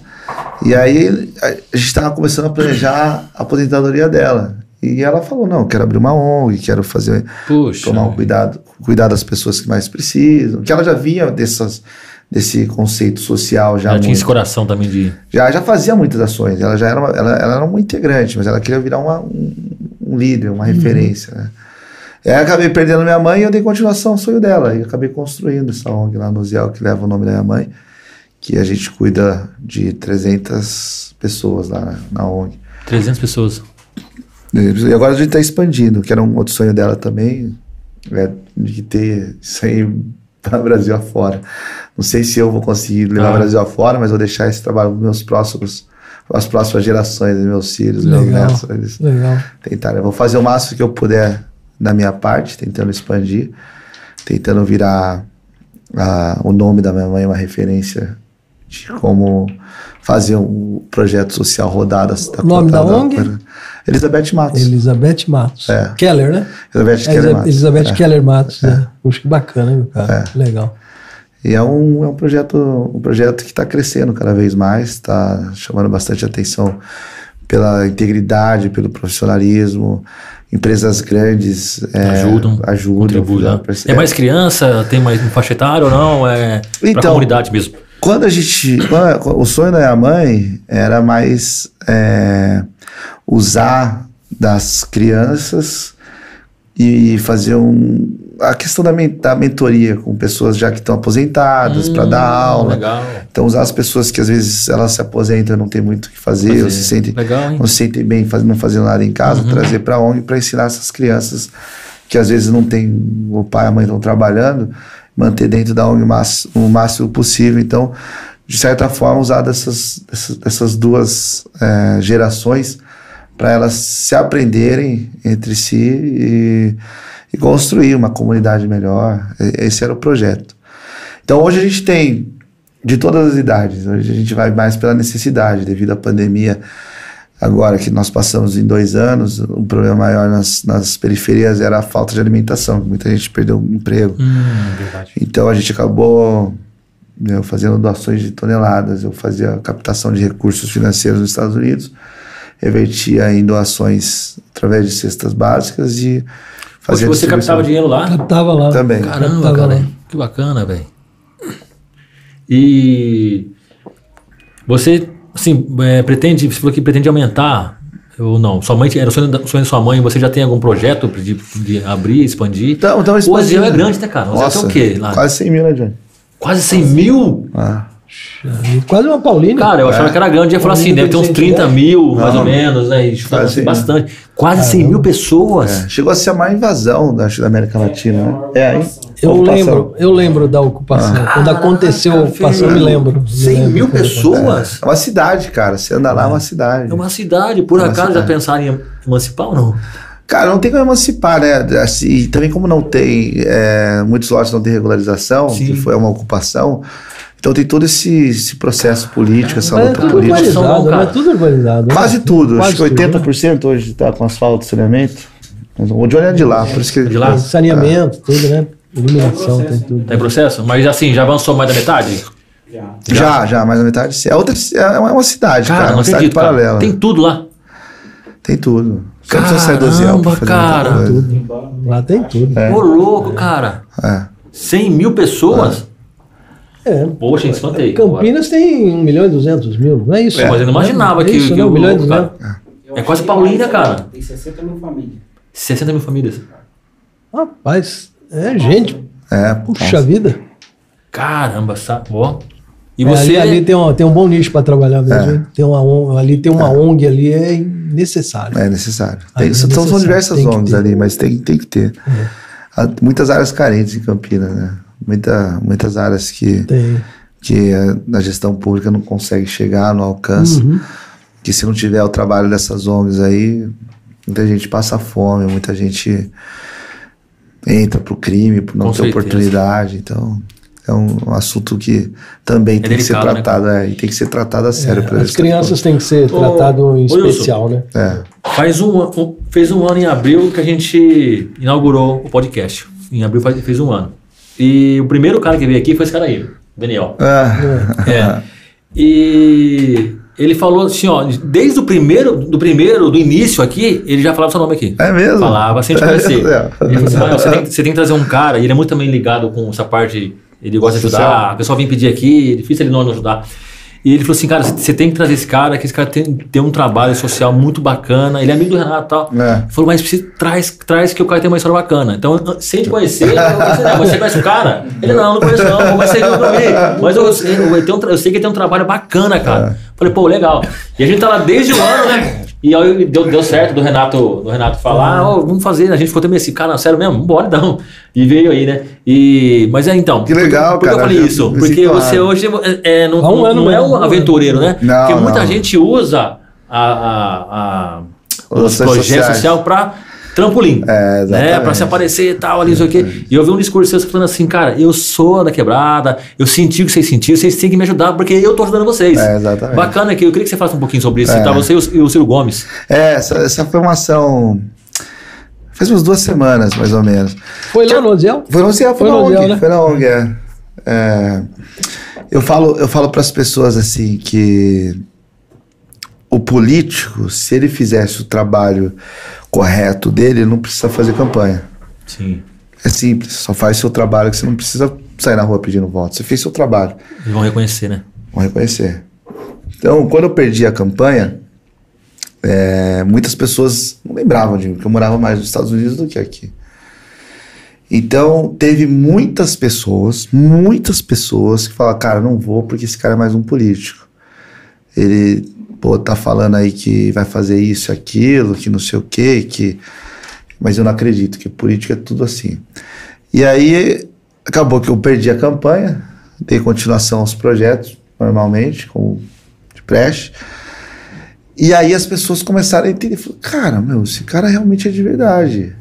E aí a gente estava começando a planejar a aposentadoria dela. E ela falou: não, quero abrir uma ONG, quero fazer. Puxa. Tomar um cuidado, cuidar das pessoas que mais precisam. Que ela já vinha dessas, desse conceito social já. Já tinha esse coração também de. Já, já fazia muitas ações. Ela já era uma, ela, ela era uma integrante, mas ela queria virar uma, um, um líder, uma uhum. referência. Né? Aí acabei perdendo minha mãe e eu dei continuação ao sonho dela. E acabei construindo essa ONG lá no Ziel, que leva o nome da minha mãe, que a gente cuida de 300 pessoas lá na, na ONG. 300 pessoas. E agora a gente está expandindo, que era um outro sonho dela também, é, de ter isso aí para o Brasil afora. Não sei se eu vou conseguir levar ah. o Brasil afora, mas vou deixar esse trabalho para meus próximos as próximas gerações, meus filhos, Legal. meus netos. Eles Legal. Eu vou fazer o máximo que eu puder da minha parte, tentando expandir, tentando virar a, o nome da minha mãe uma referência de como fazer um projeto social rodar O nome da ONG? Elizabeth Matos. Elizabeth Matos. É. Keller, né? Elizabeth Keller Matos. Elizabeth é. Keller Matos, é. né? Puxa, que bacana, hein, cara? É. Legal. E é um, é um projeto um projeto que está crescendo cada vez mais, está chamando bastante atenção pela integridade, pelo profissionalismo. Empresas grandes é, ajudam, ajudam. Né? É mais criança, tem mais faixa etária ou não? É então, comunidade mesmo? Quando a gente. Quando, o sonho da minha mãe era mais é, usar das crianças e fazer um, a questão da, da mentoria com pessoas já que estão aposentadas hum, para dar aula. Legal. Então usar as pessoas que às vezes elas se aposentam não tem muito o que fazer, fazer. ou se sentem, legal, não se sentem bem faz, não fazendo nada em casa, uhum. trazer para onde para ensinar essas crianças que às vezes não tem o pai e a mãe estão trabalhando, manter dentro da ONG o máximo, o máximo possível. Então, de certa forma, usar dessas, dessas, dessas duas é, gerações para elas se aprenderem entre si e e construir uma comunidade melhor. Esse era o projeto. Então hoje a gente tem de todas as idades. Hoje a gente vai mais pela necessidade, devido à pandemia. Agora que nós passamos em dois anos, o um problema maior nas, nas, periferias era a falta de alimentação. Muita gente perdeu o emprego. Hum, então a gente acabou eu, fazendo doações de toneladas. Eu fazia captação de recursos financeiros nos Estados Unidos, revertia em doações através de cestas básicas e Fazia você captava dinheiro lá? Captava lá. Também. Caramba, captava cara. Lá. Que bacana, velho. E você, assim, é, pretende, você falou que pretende aumentar ou não? Sua mãe era o sonho, da, sonho da sua mãe, você já tem algum projeto de, de abrir, expandir? Então, então o Azel é grande, né, cara? O Azel é o quê? Lá? Quase 100 mil, né, Johnny? Quase 100 mil? Ah. Quase uma Paulina. Cara, eu achava é. que era grande. Ia falar assim, deve ter uns 30 mil, não, mais ou menos, né? E assim, bastante. Quase 100 mil pessoas. É. Chegou a ser a maior invasão da, da América Latina, né? É, hein? Eu lembro, eu lembro da ocupação. Ah. Quando aconteceu a ocupação, eu me lembro. 100 me mil pessoas? É. é uma cidade, cara. Você anda lá, é uma cidade. É uma cidade. Por é acaso cidade. já pensaram em emancipar ou não? Cara, não tem como emancipar, né? Assim, e também como não tem, é, muitos lotes não tem regularização, Sim. que foi uma ocupação, então tem todo esse, esse processo político, essa luta é política. Urbanizado, é tudo urbanizado. Né? Quase tudo. Quase acho que 80% tudo, né? hoje está com asfalto saneamento. O Johnny é de lá, por isso que. De lá? Saneamento, é. tudo, né? Iluminação, tem tudo. Tem processo? Mas assim, já avançou mais da metade? Já, já, já mais da metade. É, outra, é uma cidade, cara, cara uma acredito, cidade paralela. Tem tudo lá. Tem tudo. Você não precisa sair do Zé pra fazer cara. Tudo. Lá tem tudo. É. Ô, louco, cara. É. 100 mil pessoas? É. É. Poxa, espantei. Campinas agora. tem 1 milhão e 200 mil, não é isso? É, mas eu não imaginava é que, isso, que não, 1 milhão e 200. É quase Paulínia, cara. Tem 60 mil famílias. 60 mil famílias. Rapaz, é gente. É, Puxa nossa. vida. Caramba, sabe? E é, você... ali, ali, tem, um, tem um bom nicho para trabalhar mesmo. É. Tem uma, ali tem uma é. ONG ali, é necessário. É necessário. Tem, são, necessário. são diversas ONGs ali, mas tem, tem que ter. É. Muitas áreas carentes em Campinas, né? Muita, muitas áreas que, que a, a, gestão pública não consegue chegar, não alcança. Uhum. Que se não tiver o trabalho dessas ONGs aí, muita gente passa fome, muita gente entra pro crime por não Com ter certeza. oportunidade. Então, é um, assunto que também é tem delicado, que ser né, tratado, né? é, e tem que ser tratado a sério. É, as crianças têm que ser tratado em especial, né? É. Faz um, um, fez um ano em abril que a gente inaugurou o podcast. Em abril faz, fez um ano. E o primeiro cara que veio aqui foi esse cara aí, Daniel. Ah. É. E ele falou assim, ó, desde o primeiro, do primeiro, do início aqui, ele já falava seu nome aqui. É mesmo? Falava sem te é conhecer. É ele falou assim, você tem, você tem que trazer um cara, e ele é muito também ligado com essa parte, ele gosta de ajudar, a pessoa vem pedir aqui, é difícil ele não ajudar. E ele falou assim, cara, você tem que trazer esse cara, que esse cara tem, tem um trabalho social muito bacana. Ele é amigo do Renato e tal. É. Ele falou, mas precisa, traz, traz que o cara tem uma história bacana. Então, sem te conhecer, não, você conhece o cara? Ele, não, não conheço não, vou conhecer ele também. Mas eu, eu, eu, eu, sei que ele tem um trabalho bacana, cara. É. Falei, pô, legal. E a gente tá lá desde o ano, né? E aí deu, deu certo do Renato, do Renato falar, oh, vamos fazer. A gente ficou também assim, cara, sério mesmo, bora então. E veio aí, né? E, mas é então. Que legal, por, por cara. Por que eu falei isso? Porque você hoje é, é não, um não, não é um aventureiro, né? Não, Porque muita não. gente usa a, a, a os projetos sociais social para trampolim. É, né? Pra se aparecer e tal, ali, isso aqui. E eu vi um discurso seu falando assim, cara, eu sou da quebrada, eu senti o que vocês sentiram, vocês têm que me ajudar, porque eu tô ajudando vocês. É, exatamente. Bacana aqui, eu queria que você falasse um pouquinho sobre isso, é. tá? Você e o, e o Ciro Gomes. É, essa, essa foi uma ação. Faz umas duas semanas, mais ou menos. Foi lá no Oziel? Foi no Oziel, foi, foi na ONG. Né? Foi na ONG, é. é. Eu falo, eu falo para as pessoas assim que o político, se ele fizesse o trabalho correto dele, ele não precisa fazer campanha. Sim. É simples, só faz seu trabalho que você não precisa sair na rua pedindo voto. Você fez seu trabalho. Eles vão reconhecer, né? Vão reconhecer. Então, quando eu perdi a campanha, é, muitas pessoas não lembravam de mim, porque eu morava mais nos Estados Unidos do que aqui. Então, teve muitas pessoas, muitas pessoas que falaram, cara, não vou porque esse cara é mais um político. Ele, pô, tá falando aí que vai fazer isso aquilo, que não sei o quê, que... Mas eu não acredito, que política é tudo assim. E aí, acabou que eu perdi a campanha, dei continuação aos projetos, normalmente, como de preste. E aí as pessoas começaram a entender, falaram, cara, meu, esse cara realmente é de verdade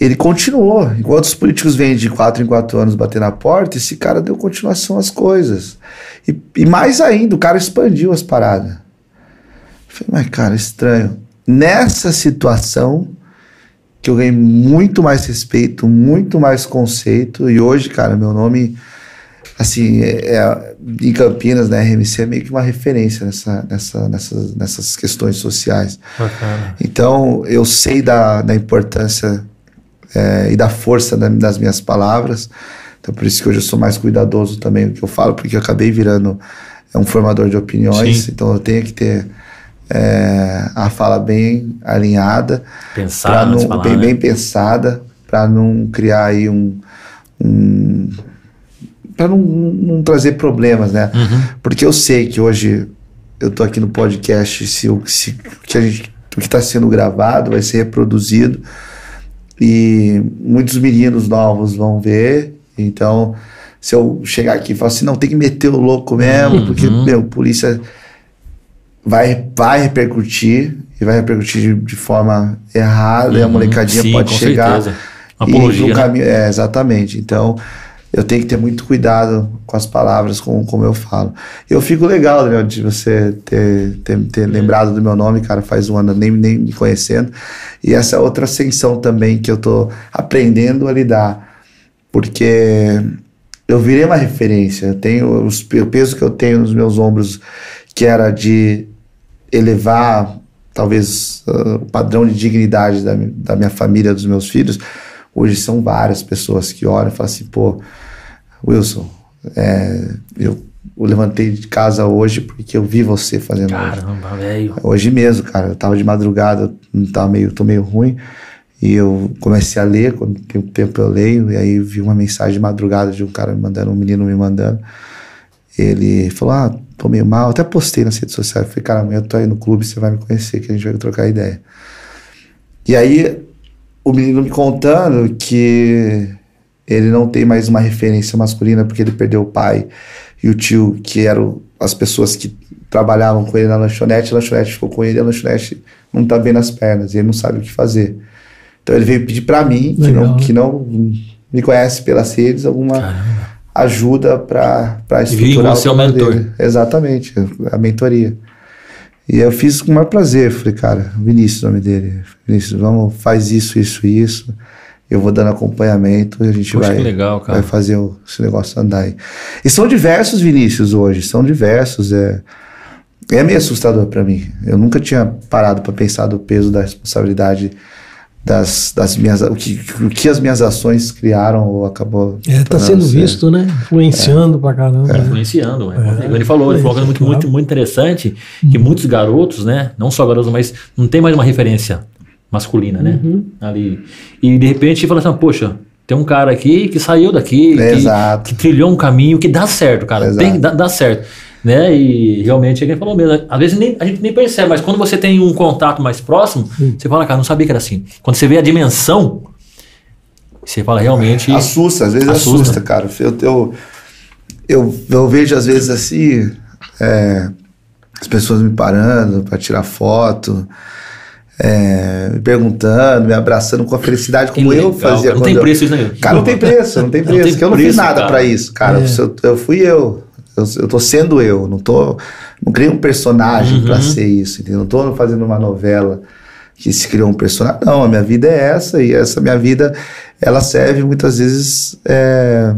ele continuou. Enquanto os políticos vêm de quatro em quatro anos bater na porta, esse cara deu continuação às coisas. E, e mais ainda, o cara expandiu as paradas. Eu falei, mas cara, estranho. Nessa situação que eu ganhei muito mais respeito, muito mais conceito, e hoje, cara, meu nome, assim, é, é, em Campinas, na RMC, é meio que uma referência nessa, nessa, nessas, nessas questões sociais. Bacana. Então, eu sei da, da importância é, e da força da, das minhas palavras. Então, por isso que hoje eu sou mais cuidadoso também do que eu falo, porque eu acabei virando é, um formador de opiniões, Sim. então eu tenho que ter é, a fala bem alinhada, pensada, não, falar, bem, né? bem pensada, para não criar aí um, um para não, não, trazer problemas, né? Uhum. Porque eu sei que hoje eu tô aqui no podcast, se, se que a gente, o que está sendo gravado vai ser reproduzido e muitos meninos novos vão ver. Então, se eu chegar aqui e falar assim, não, tem que meter o louco mesmo, uhum. porque, meu, polícia vai, vai repercutir e vai repercutir de, de forma errada, uhum. e a uhum. molecadinha Sim, pode chegar. Certeza. Apologia. E no né? caminho, é, exatamente. Então, eu tenho que ter muito cuidado com as palavras, com como eu falo. Eu fico legal, né, de você ter, ter, ter lembrado do meu nome, cara, faz um ano nem, nem me conhecendo. E essa outra ascensão também que eu tô aprendendo a lidar, porque eu virei uma referência. Eu tenho os, o peso que eu tenho nos meus ombros, que era de elevar talvez uh, o padrão de dignidade da, da minha família, dos meus filhos. Hoje são várias pessoas que olham e falam assim, pô, Wilson, é, eu, eu levantei de casa hoje porque eu vi você fazendo Caramba, velho. Hoje mesmo, cara, eu tava de madrugada, tava meio, tô meio ruim, e eu comecei a ler, quando tem tempo eu leio, e aí vi uma mensagem de madrugada de um cara me mandando, um menino me mandando. Ele falou: Ah, tô meio mal. até postei nas redes sociais. falei, cara, amanhã eu tô aí no clube, você vai me conhecer, que a gente vai trocar ideia. E aí, o menino me contando que ele não tem mais uma referência masculina porque ele perdeu o pai e o tio, que eram as pessoas que trabalhavam com ele na lanchonete. A lanchonete ficou com ele, a lanchonete não tá bem nas pernas e ele não sabe o que fazer. Então ele veio pedir para mim, que não, que não me conhece pelas redes, alguma Caramba. ajuda para estruturar o seu mentor. Dele. Exatamente, a mentoria. E eu fiz com o maior prazer. Falei, cara, Vinícius, o nome dele. Vinícius, vamos, faz isso, isso, isso eu vou dando acompanhamento e a gente vai, legal, vai fazer o, esse negócio andar aí. E são diversos Vinícius hoje, são diversos. É, é meio assustador para mim. Eu nunca tinha parado para pensar do peso da responsabilidade das, das minhas o que, o que as minhas ações criaram ou acabou é tá sendo ser. visto né influenciando é. pra caramba é. influenciando é. ele falou ele falou muito, muito muito interessante que hum. muitos garotos né não só garotos mas não tem mais uma referência masculina, né? Uhum. Ali. E de repente fala assim, poxa, tem um cara aqui que saiu daqui, que, que, trilhou um caminho que dá certo, cara. Tem, dá, dá, certo. Né? E realmente é quem falou mesmo. Às vezes nem, a gente nem percebe, mas quando você tem um contato mais próximo, uhum. você fala, cara, não sabia que era assim. Quando você vê a dimensão, você fala realmente. Assusta, às vezes assusta, assusta cara. Eu, eu, eu, eu, vejo às vezes assim, é, as pessoas me parando para tirar foto. É, me perguntando, me abraçando com a felicidade como eu fazia. Não tem preço isso, né? Cara, não tem preço, não tem preço. Não tem eu não preço, fiz nada para isso, cara. É. Eu, eu, fui eu. eu. Eu tô sendo eu, não tô. Não criei um personagem uhum. para ser isso, entendeu? Não tô fazendo uma novela que se criou um personagem. Não, a minha vida é essa, e essa minha vida, ela serve muitas vezes. É,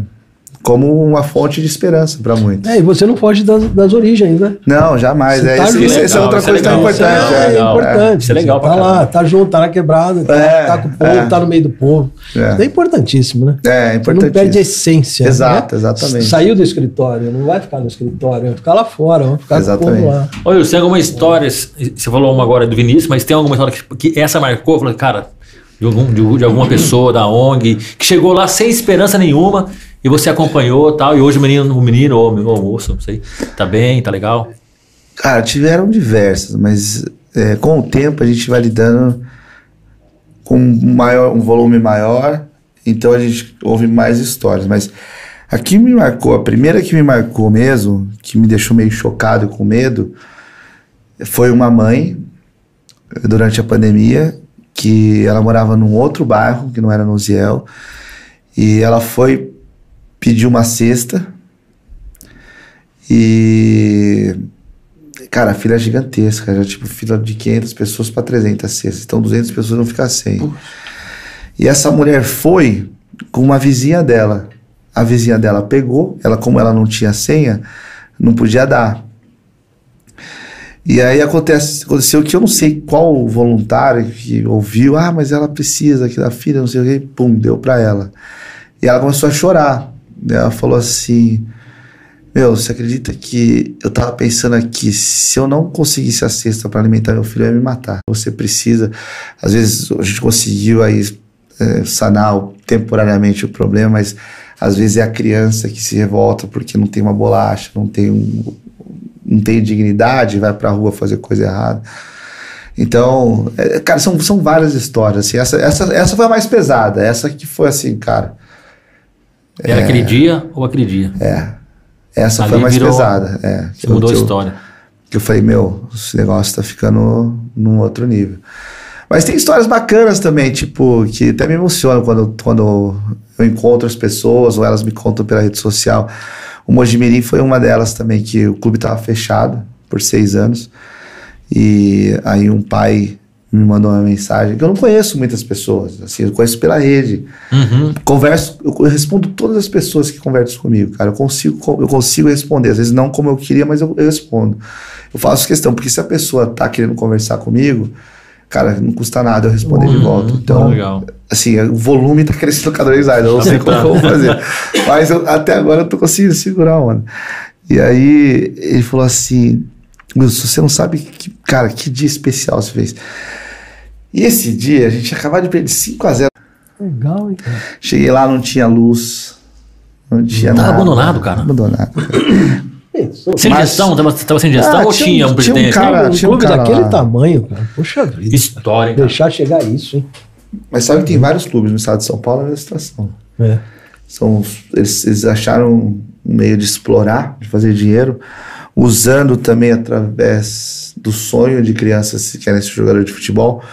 como uma fonte de esperança para muitos. É, e você não foge das, das origens, né? Não, jamais. é, tá isso, essa é outra coisa tão importante. É, é, importante. Isso é legal. Tá lá, tá junto, tá na quebrada, tá, é, tá com o povo, é. tá no meio do povo. É. Isso é importantíssimo, né? É, importante. Você não perde a essência. Exato, né? exatamente. Saiu do escritório, não vai ficar no escritório, vai ficar lá fora, vai ficar exatamente. com o povo lá. Olha, você tem alguma história, você falou uma agora do Vinícius, mas tem alguma história que, que essa marcou? Falou, cara, de, algum, de, de alguma pessoa da ONG que chegou lá sem esperança nenhuma e você acompanhou tal, e hoje o menino, o menino ou o moço, não sei, tá bem, tá legal? Cara, tiveram diversas, mas é, com o tempo a gente vai lidando com maior, um volume maior, então a gente ouve mais histórias. Mas a que me marcou, a primeira que me marcou mesmo, que me deixou meio chocado com medo, foi uma mãe, durante a pandemia, que ela morava num outro bairro, que não era no Ziel, e ela foi pedi uma cesta e cara, a fila é gigantesca, já tipo fila de 500 pessoas para 300 cestas, então 200 pessoas não ficar sem. E essa mulher foi com uma vizinha dela. A vizinha dela pegou, ela como ela não tinha senha, não podia dar. E aí acontece, aconteceu que eu não sei qual voluntário que ouviu, ah, mas ela precisa aqui da filha, não sei o que, pum, deu para ela. E ela começou a chorar. Ela falou assim: Meu, você acredita que eu tava pensando aqui, se eu não conseguisse a cesta para alimentar meu filho, eu ia me matar. Você precisa. Às vezes a gente conseguiu aí é, sanar temporariamente o problema, mas às vezes é a criança que se revolta porque não tem uma bolacha, não tem, um, não tem dignidade, vai pra rua fazer coisa errada. Então, é, cara, são, são várias histórias. Assim, essa, essa, essa foi a mais pesada. Essa que foi assim, cara. Era é, aquele dia ou aquele dia? É. Essa Ali foi mais virou, pesada. É, você mudou a história. Que eu falei, meu, esse negócio tá ficando num outro nível. Mas tem histórias bacanas também, tipo, que até me emocionam quando, quando eu encontro as pessoas ou elas me contam pela rede social. O Mojimirim foi uma delas também, que o clube estava fechado por seis anos. E aí um pai me mandou uma mensagem, que eu não conheço muitas pessoas, assim, eu conheço pela rede. Uhum. Converso, eu respondo todas as pessoas que conversam comigo, cara. Eu consigo, eu consigo responder, às vezes não como eu queria, mas eu, eu respondo. Eu faço questão, porque se a pessoa tá querendo conversar comigo, cara, não custa nada eu responder uhum. de volta. Então, legal. assim, o volume tá crescendo cada vez mais, eu não sei como eu vou fazer. Mas eu, até agora eu tô conseguindo segurar, mano. E aí ele falou assim, Wilson, você não sabe que, cara, que dia especial você fez. E esse dia, a gente acabou de perder 5 a 0 Legal, hein, cara? Cheguei lá, não tinha luz, não tinha Tava nada. abandonado, cara. Abandonado. sem Mas, gestão? Tava, tava sem gestão ah, ou tinha, tinha um presidente? Tinha um, cara, um tinha clube um cara daquele lá. tamanho, cara. Poxa vida. História. Deixar chegar isso, hein? Mas sabe que tem vários clubes no estado de São Paulo na situação. É. São, eles, eles acharam um meio de explorar, de fazer dinheiro usando também através do sonho de crianças que querem ser jogador de futebol,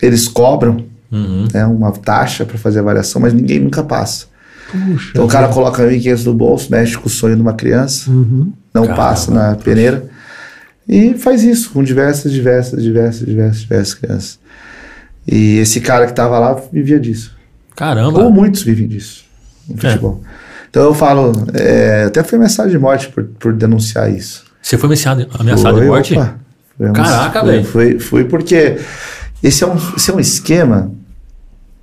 eles cobram uhum. né, uma taxa para fazer a avaliação, mas ninguém nunca passa. Puxa, então o cara coloca 1.500 no bolso, mexe com o sonho de uma criança, uhum. não Caramba, passa na peneira e faz isso com diversas, diversas, diversas, diversas, diversas crianças. E esse cara que estava lá vivia disso. Caramba! Ou muitos vivem disso no é. futebol. É. Então eu falo, é, até foi ameaçado de morte por, por denunciar isso. Você foi ameaçado, ameaçado foi, de morte? Opa, foi Caraca, velho. Foi, foi porque esse é, um, esse é um esquema.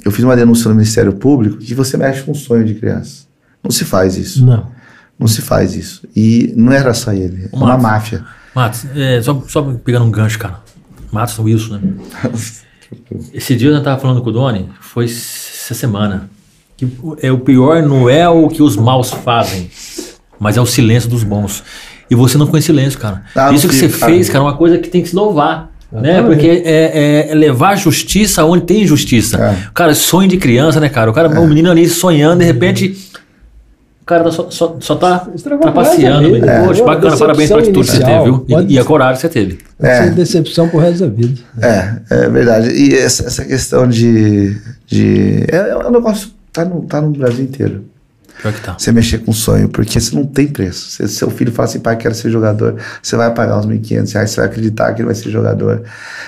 Eu fiz uma denúncia no Ministério Público que você mexe com o sonho de criança. Não se faz isso. Não. Não se faz isso. E não era só ele, é uma máfia. Matos, é, só, só pegando um gancho, cara. Matos Wilson, né? Esse dia eu tava falando com o Doni, foi essa semana que é o pior não é o que os maus fazem, mas é o silêncio dos bons. E você não conhece silêncio, cara. Ah, Isso que você fez, cara, é uma coisa que tem que se louvar. Né? Porque é, é, é, levar justiça onde tem justiça. É. Cara, sonho de criança, né, cara? O cara, é. o menino ali sonhando, de repente O cara tá só, só, só tá trapaceando. É. Poxa, é. bacana, parabéns pela atitude que você teve, viu? E, e a coragem que você teve. É. decepção pro resto da vida. É, é verdade. E essa, essa questão de. de é, é um negócio tá no, tá no Brasil inteiro. Pior que tá. Você mexer com sonho, porque você não tem preço. Se seu filho fala assim, pai, quero ser jogador, você vai pagar uns 1.500 reais, você vai acreditar que ele vai ser jogador.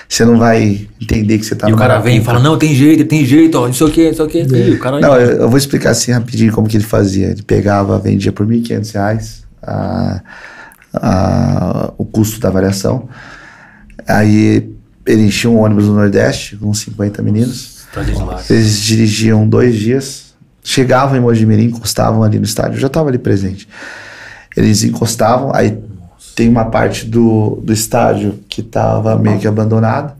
Você não vai entender que você tá E o cara vem e fala, não, tem jeito, tem jeito, ó, não sei o que, não sei o que. É. o cara não, eu, eu, vou explicar assim rapidinho como que ele fazia. Ele pegava, vendia por 1.500 reais a, a, o custo da variação. Aí ele enchia um ônibus no Nordeste com 50 meninos. Eles dirigiam dois dias chegavam em Mojimirim, encostavam ali no estádio, eu já estava ali presente. Eles encostavam, aí Nossa. tem uma parte do, do estádio que estava meio que abandonada.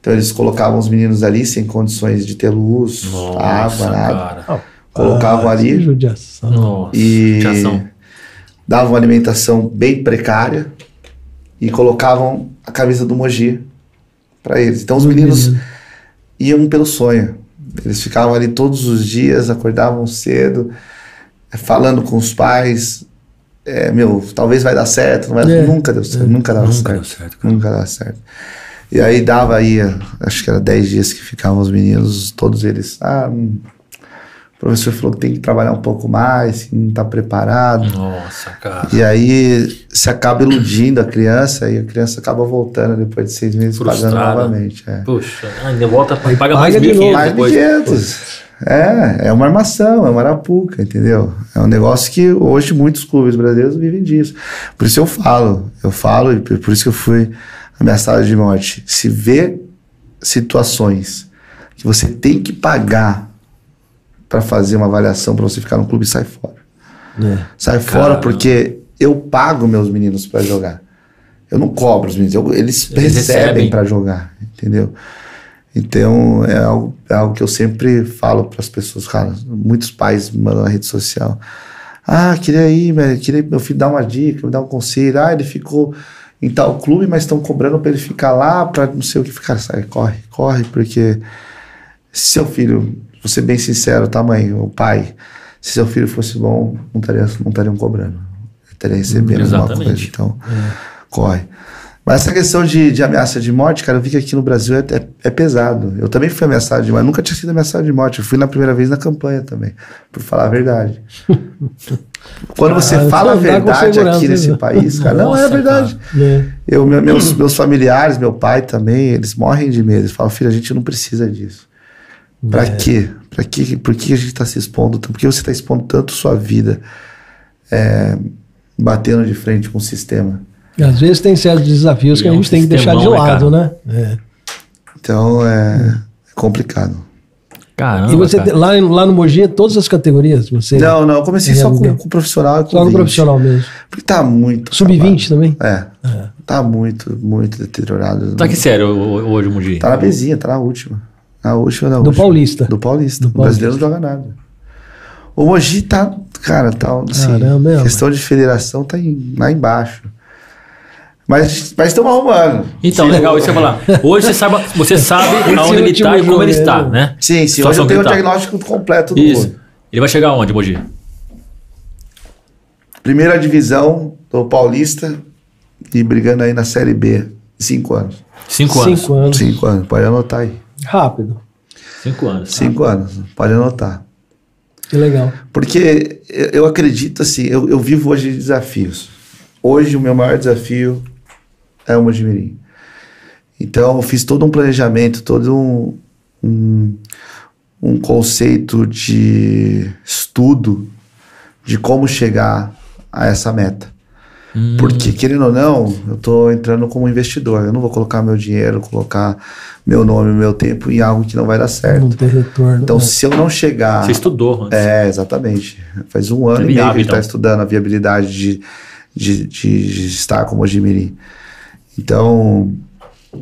Então eles colocavam os meninos ali sem condições de ter luz, Nossa, água, nada. Oh, colocavam ah, ali judiação. Nossa, e judiação. davam alimentação bem precária e colocavam a camisa do Mogi para eles. Então os meninos iam pelo sonho. Eles ficavam ali todos os dias, acordavam cedo, eh, falando com os pais. É, meu, talvez vai dar certo, não vai, é. nunca deu certo, é. nunca dava nunca certo, certo nunca dava certo. E aí dava aí, acho que era 10 dias que ficavam os meninos, todos eles, ah, hum, professor falou que tem que trabalhar um pouco mais, não está preparado. Nossa, cara. E aí se acaba iludindo a criança e a criança acaba voltando depois de seis meses Frustrada. pagando novamente. É. Puxa, ainda volta e paga mais de 1.500 Mais de 500. É, é uma armação, é uma arapuca, entendeu? É um negócio que hoje muitos clubes brasileiros vivem disso. Por isso eu falo, eu falo e por isso que eu fui ameaçado de morte. Se vê situações que você tem que pagar para fazer uma avaliação para você ficar no clube, sai fora. É. Sai fora porque eu pago meus meninos para jogar. Eu não cobro os meninos, eu, eles, eles, recebem para jogar, entendeu? Então é algo, é algo que eu sempre falo para as pessoas, cara. Muitos pais me mandam na rede social. Ah, queria ir, queria meu filho dar uma dica, me dar um conselho. Ah, ele ficou em tal clube, mas estão cobrando para ele ficar lá, para não sei o que ficar. Sai, corre, corre, porque se seu filho Vou ser bem sincero, tá, mãe? O pai, se seu filho fosse bom, não, estaria, não estariam cobrando. Estaria recebendo alguma coisa. Então, é. corre. Mas essa questão de, de, ameaça de morte, cara, eu vi que aqui no Brasil é, é, é, pesado. Eu também fui ameaçado de morte. Nunca tinha sido ameaçado de morte. Eu fui na primeira vez na campanha também, por falar a verdade. Quando você ah, fala a verdade aqui nesse né? país, cara, Nossa, não é a verdade. É. Eu, meus, meus familiares, meu pai também, eles morrem de medo. Eles falam, filho, a gente não precisa disso. Para é. quê? Para quê? Por que a gente está se expondo? Por que você está expondo tanto sua vida é, batendo de frente com o sistema? Às vezes tem certos desafios e que é a gente um tem que deixar de lado, né? É. Então é, é, complicado. Caramba. E você cara. lá, lá no Mogi, todas as categorias? Você não, não, eu comecei só com, com profissional. Com só no profissional mesmo. Porque tá muito. Sub-20 também? É, é. Tá muito, muito deteriorado. Tá que sério hoje o Mogi? Tá na bezinha, tá na última. Na última, na do última. Paulista. Do Paulista. Do Paulista. O brasileiro não joga nada. O Mogi tá, cara, tá assim, Caramba, é, questão de federação tá em, lá embaixo. Mas, mas estamos arrumando. Então, sim. legal, isso eu falar. Hoje você sabe, você sabe aonde ele está e como ele está, né? Sim, sim. Hoje eu tenho o tá. diagnóstico completo do Isso. Ele vai chegar aonde, Mogi? Primeira divisão do Paulista e brigando aí na Série B. Cinco anos. Cinco anos. Cinco anos. Cinco anos. Pode anotar aí. Rápido. Cinco anos. Cinco anos, pode anotar. Que legal. Porque eu acredito assim, eu, eu vivo hoje de desafios. Hoje o meu maior desafio é o Mojimirim. Então eu fiz todo um planejamento, todo um, um, um conceito de estudo de como chegar a essa meta. Hum. Porque, querendo ou não, eu estou entrando como investidor. Eu não vou colocar meu dinheiro, colocar meu nome, meu tempo em algo que não vai dar certo. Não tem retorno. Então, né? se eu não chegar. Você estudou antes. É, exatamente. Faz um ano e meio que a gente está estudando a viabilidade de, de, de, de estar como Ojimirim. Então,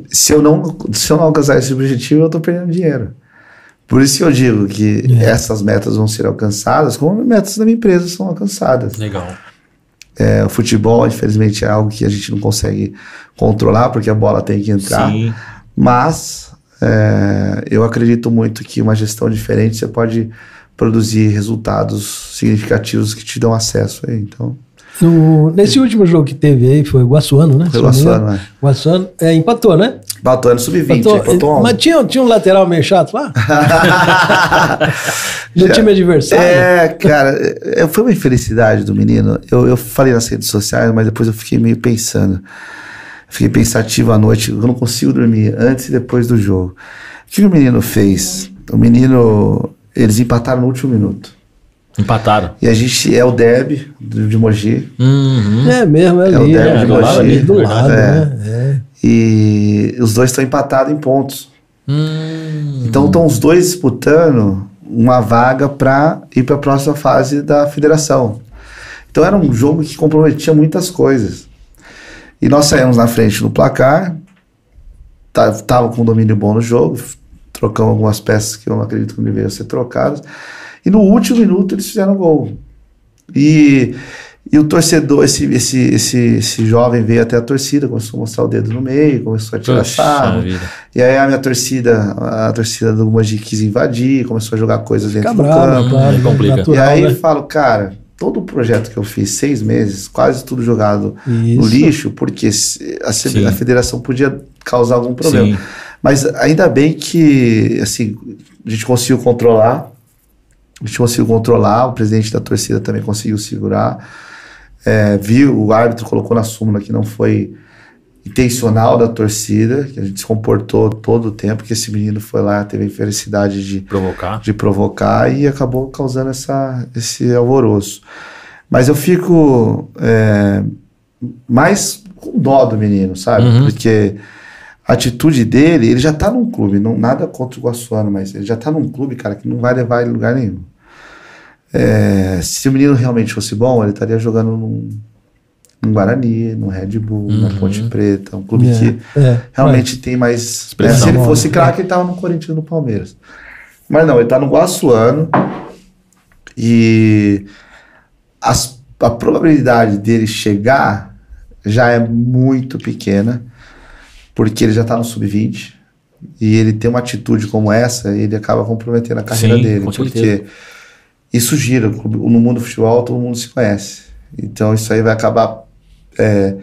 se eu, não, se eu não alcançar esse objetivo, eu estou perdendo dinheiro. Por isso que eu digo que é. essas metas vão ser alcançadas, como metas da minha empresa são alcançadas. Legal. É, o futebol, infelizmente, é algo que a gente não consegue controlar, porque a bola tem que entrar. Sim. Mas é, eu acredito muito que uma gestão diferente você pode produzir resultados significativos que te dão acesso aí. Então. No, nesse último jogo que teve aí, foi o Guaçuano, né? Foi o Guaçuano, né? Guaçuano, é, empatou, né? Empatou, no sub-20, empatou Mas tinha, tinha um lateral meio chato lá? no time adversário? É, cara, foi uma infelicidade do menino. Eu, eu falei nas redes sociais, mas depois eu fiquei meio pensando. Fiquei pensativo à noite, eu não consigo dormir antes e depois do jogo. O que o menino fez? O menino, eles empataram no último minuto. Empataram. E a gente é o Deb de Mogi. Uhum. É mesmo, é, é o Deb é, de Mogi. Do lado, é. Né? É. E os dois estão empatados em pontos. Hum. Então estão os dois disputando uma vaga para ir para a próxima fase da federação. Então era um jogo que comprometia muitas coisas. E nós saímos na frente no placar, tava com um domínio bom no jogo, trocamos algumas peças que eu não acredito que deveriam ser trocadas. E no último minuto eles fizeram gol. E, e o torcedor, esse, esse, esse, esse jovem veio até a torcida, começou a mostrar o dedo no meio, começou a tirar sarro. E aí a minha torcida, a torcida do Mogi quis invadir, começou a jogar coisas dentro Fica do bravo, campo. Claro, é complica. Natural, e aí né? eu falo, cara, todo o projeto que eu fiz, seis meses, quase tudo jogado Isso. no lixo, porque a, a, federação podia causar algum problema. Sim. Mas ainda bem que assim, a gente conseguiu controlar a gente conseguiu controlar, o presidente da torcida também conseguiu segurar. É, viu, o árbitro colocou na súmula que não foi intencional da torcida, que a gente se comportou todo o tempo, que esse menino foi lá, teve a infelicidade de provocar, de provocar e acabou causando essa, esse alvoroço. Mas eu fico é, mais com dó do menino, sabe? Uhum. Porque a atitude dele, ele já tá num clube, não nada contra o Guaçuano, mas ele já tá num clube, cara, que não vai levar ele lugar nenhum. É, se o menino realmente fosse bom, ele estaria jogando num, num Guarani, no Red Bull, uhum. na Ponte Preta, um clube é, que é, realmente tem mais. Né? Se ele fosse craque, ele estava no Corinthians e no Palmeiras. Mas não, ele está no Guaçuano e as, a probabilidade dele chegar já é muito pequena, porque ele já está no sub-20 e ele tem uma atitude como essa, ele acaba comprometendo a carreira Sim, dele. porque certeza isso gira. No mundo do futebol, todo mundo se conhece. Então, isso aí vai acabar, é,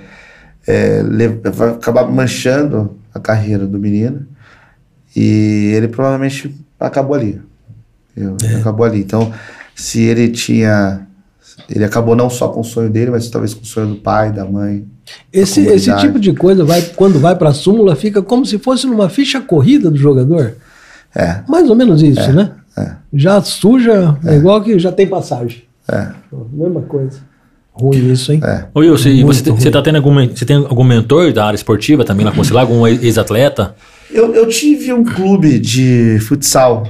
é, vai acabar manchando a carreira do menino. E ele provavelmente acabou ali. É. Acabou ali. Então, se ele tinha. Ele acabou não só com o sonho dele, mas talvez com o sonho do pai, da mãe. Esse, esse tipo de coisa, vai, quando vai para a súmula, fica como se fosse numa ficha corrida do jogador. É. Mais ou menos isso, é. né? É. Já suja, é. é. igual que já tem passagem. É. Mesma coisa. Ruim isso, hein? É. Ô, Wilson, e você, você tá tendo algum, você tem algum mentor da área esportiva também lá com você, lá, algum ex-atleta? Eu, eu tive um clube de futsal.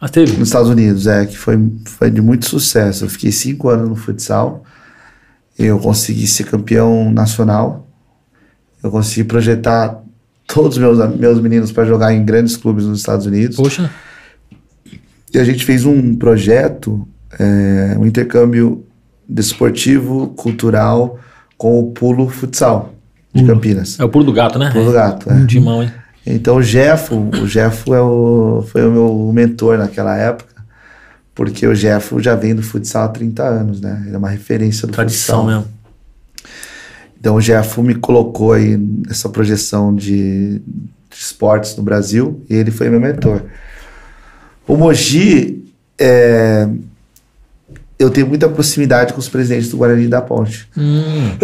Ah, teve? Nos Estados Unidos, é, que foi, foi de muito sucesso. Eu fiquei cinco anos no futsal. Eu consegui ser campeão nacional. Eu consegui projetar todos os meus, meus meninos para jogar em grandes clubes nos Estados Unidos. Poxa. E a gente fez um projeto, é, um intercâmbio desportivo, cultural, com o Pulo Futsal de Campinas. É o Pulo do Gato, né? Pulo do Gato, é. Um timão, hein? Então o Jeffo, o Jeffo é o, foi o meu mentor naquela época, porque o Jeffo já vem do futsal há 30 anos, né? Ele é uma referência do Tradição futsal. mesmo. Então o Jeffo me colocou aí nessa projeção de, de esportes no Brasil e ele foi meu mentor. O Mogi, é, eu tenho muita proximidade com os presidentes do Guarani da Ponte. Hum.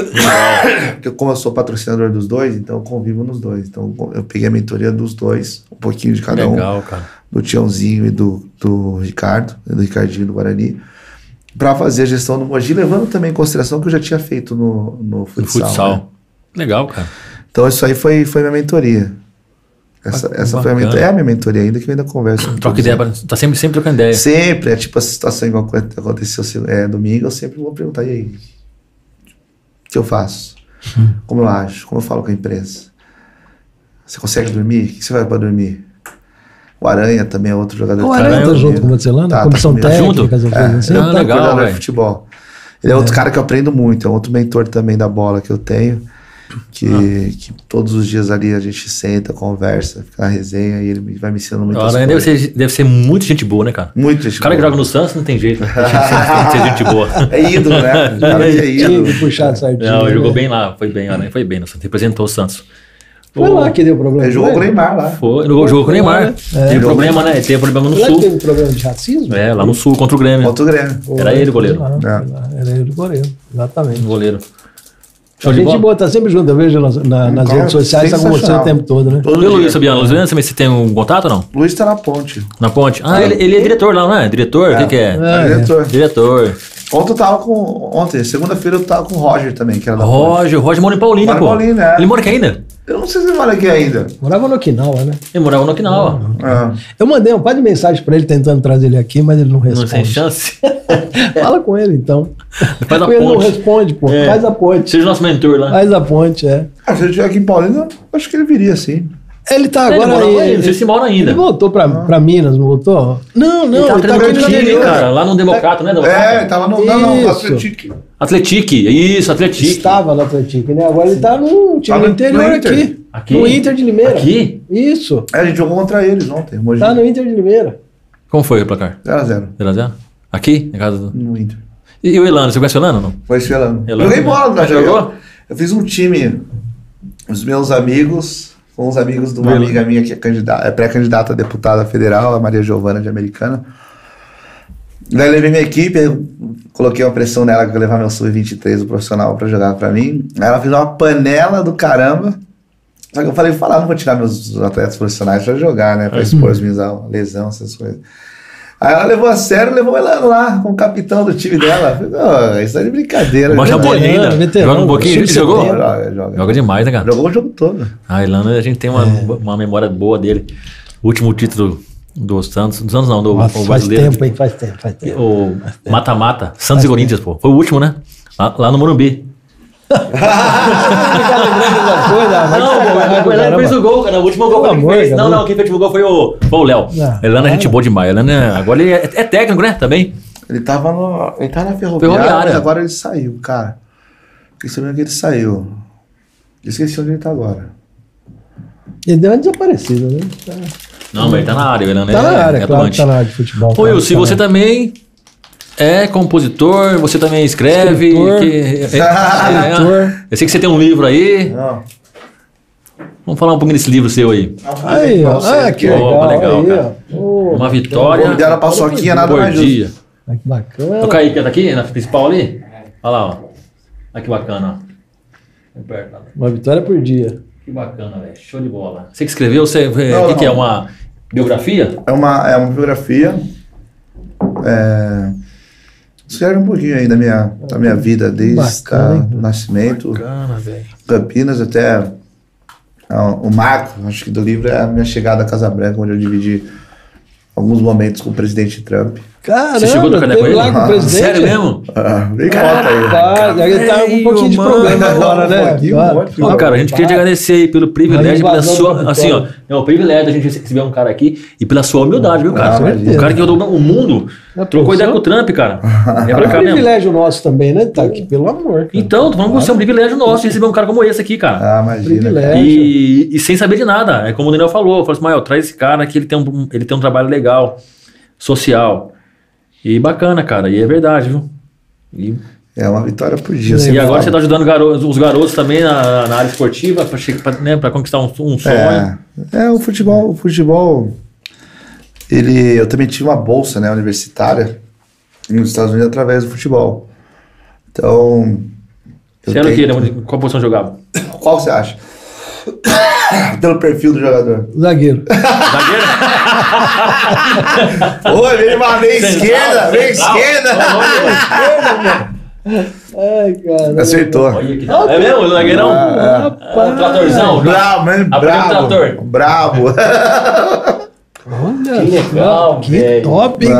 Porque como eu sou patrocinador dos dois, então eu convivo nos dois. Então eu peguei a mentoria dos dois, um pouquinho de cada Legal, um. Cara. Do Tiãozinho e do, do Ricardo, do Ricardinho do Guarani. Para fazer a gestão do Mogi, levando também em consideração que eu já tinha feito no, no futsal. No futsal. Né? Legal, cara. Então isso aí foi, foi minha mentoria. Essa, essa foi a mentoria, é a minha mentoria ainda que eu ainda converso. Troca ideia, tá sempre, sempre trocando ideia. Sempre, é tipo a situação igual aconteceu é, domingo, eu sempre vou perguntar, e aí? O que eu faço? Hum. Como eu acho? Como eu falo com a imprensa? Você consegue dormir? O que você vai para dormir? O Aranha também é outro jogador. O Aranha tá junto com lá na tá, comissão tá técnica, junto? É, assim? Ah, legal, velho. futebol. Ele é, é outro cara que eu aprendo muito, é outro mentor também da bola que eu tenho. Que, ah. que todos os dias ali a gente senta, conversa, fica na resenha e ele vai me ensinando muitas coisas. Deve ser, deve ser muito gente boa, né, cara? Muito gente O cara boa. que joga no Santos não tem jeito. Né? tem que ser gente boa. É ídolo, né? O cara que é ídolo. puxar sardinha. Não, jogou né? bem lá, foi bem, né? foi bem no Santos, representou o Santos. Foi lá que deu problema. Ele jogou com o Neymar lá. Foi, ele jogou com o Neymar. Né? É. Teve problema, né? Teve problema no lá sul. Teve problema de racismo? É, lá no sul, contra o Grêmio. Contra o Grêmio. Era ele o goleiro. Lá, é. Era ele o goleiro, exatamente. O goleiro. A gente boa, tá sempre junto, eu vejo nas, na, nas redes sociais, tá você o tempo todo, né? Todo e o Luiz Fabiano, Luiz Fabiano, você tem um contato ou não? Luiz tá na ponte. Na ponte? Ah, ele, ele é diretor lá, não é? Diretor? O que, que é? É, diretor. Diretor. Ontem eu tava com. Ontem, segunda-feira eu tava com o Roger também, que era da Roger, Roger mora em Paulínia, mora pô. Paulínia, é. Ele mora aqui ainda? Eu não sei se ele mora aqui ainda. Morava no Okinawa, né? Ele morava no Okinawa. Ah. Eu mandei um par de mensagem pra ele tentando trazer ele aqui, mas ele não responde. Não tem chance? Fala com ele então. Faz a ele ponte. não responde, pô. É. Faz a ponte. Seja nosso mentor lá. Faz a ponte, é. Ah, se ele estiver aqui em Paulínia, acho que ele viria sim. Ele tá agora. Ele, mora, ele, não sei se mora ainda. Ele voltou pra, ah. pra Minas, não voltou? Não, não. Ele tá, ele tá aqui no time, cara. Lá no Democrata, né? Democrata. É, tava no. Não, não, Atletique. Atletique, isso, Atletique. Estava no Atletique, né? Agora ele tá no time tá interior no aqui. Aqui? No Inter de Limeira. Aqui? Isso. É, a gente jogou contra eles ontem. Hoje. Tá no Inter de Limeira. Como foi o placar? 0x0. 0x0? Aqui? Na casa do... No Inter. E, e o Elano? Você conhece o Elano ou não? Conheci o Elano. Elano. Joguei bola, né? Jogou? Eu fiz um time. Os meus amigos com os amigos de uma Beleza. amiga minha que é, candidata, é pré-candidata a deputada federal, a Maria Giovana de Americana. Daí levei minha equipe, coloquei uma pressão nela que levar meu sub-23, o profissional, para jogar para mim. Aí ela fez uma panela do caramba. Só que eu falei, falar, não vou tirar meus atletas profissionais para jogar, né? Para expor as minhas lesões, essas coisas. Aí ela levou a sério, levou o Elano lá, com o capitão do time dela. Falei, isso é de brincadeira. Mas bolinha. Joga um pouquinho, ele jogou? Joga, joga. Joga demais, né, cara? Jogou o jogo todo. Ah, Elano, a gente tem uma, é. uma memória boa dele. O último título do Santos, dos Santos não, do Nossa, o brasileiro. Faz tempo, hein? Faz tempo, faz tempo. O mata-mata, Santos faz e Corinthians, pô. Foi o último, né? Lá, lá no Morumbi. Não, ele fez o gol, cara. O último gol foi ele fez. Não, não, quem fez o gol foi o foi o Léo. Elana é gente boa demais. Elana, agora ele é, é, técnico, né? Também. Ele tava no. Ele tava na ferroviária, ferroviária. mas agora ele saiu, cara. Fiquei sabendo que ele saiu. Esqueci onde ele tá agora. Ele deu uma desaparecida, né? Não, mas ele tá na área, ele tá é, na área, é claro, tá na área de futebol. Ô, se você também é compositor, você também escreve. Que, é, é, eu sei que você tem um livro aí. Não. Vamos falar um pouquinho desse livro seu aí. Aí, ó. Ah, que legal. legal aí, cara. Oh, Uma vitória. O dela paçoquinha nada mais dia. Ai, que bacana. O Kaique tá aqui, na principal ali? Olha lá, ó. Olha que bacana, ó. Uma vitória por dia. Que bacana, velho. Show de bola. Você que escreveu, você. O que, que, é? Uma biografia? É uma, é uma biografia. É Escreve um pouquinho aí da minha, da minha vida, desde o nascimento. Bacana, Campinas até. o marco, acho que do livro, é a minha chegada à Casa Branca, onde eu dividi alguns momentos com o presidente Trump. Caramba, Você chegou a trocar com ele? Lá com o presidente? Sério mesmo? Ah, vem Rapaz, ele tá com um pouquinho de problema agora, né? Aqui, um cara, a gente queria te agradecer aí pelo privilégio, pela sua. Assim, ó, é o privilégio da gente receber um cara aqui e pela sua humildade, viu, cara? Ah, o cara que rodou o mundo trocou ideia com o Trump, cara. É pra cá É um privilégio nosso também, né? Tá aqui, pelo amor. Cara. Então, tô falando com você, é um privilégio nosso de receber um cara como esse aqui, cara. Ah, imagina. E, e sem saber de nada. É como o Daniel falou. Falou assim, Mael, traz esse cara que ele tem um, ele tem um trabalho legal, social. E bacana, cara. E é verdade, viu? E... É uma vitória por dia. E agora você está ajudando garotos, os garotos também na, na área esportiva para né, conquistar um, um sonho. É, é, o futebol, o futebol. Ele, eu também tive uma bolsa, né, universitária nos Estados Unidos através do futebol. Então. Você era o quê? Qual posição jogava? Qual você acha? Pelo perfil do jogador. Zagueiro. Zagueiro? Oi, vem uma vem esquerda, vem esquerda. Ai, cara. Acertou. É mesmo? O zagueirão? Ah, é. Tratorzão? Bravo, né? Bravo. Trator. Bravo. Olha, que legal, que velho. top, hein?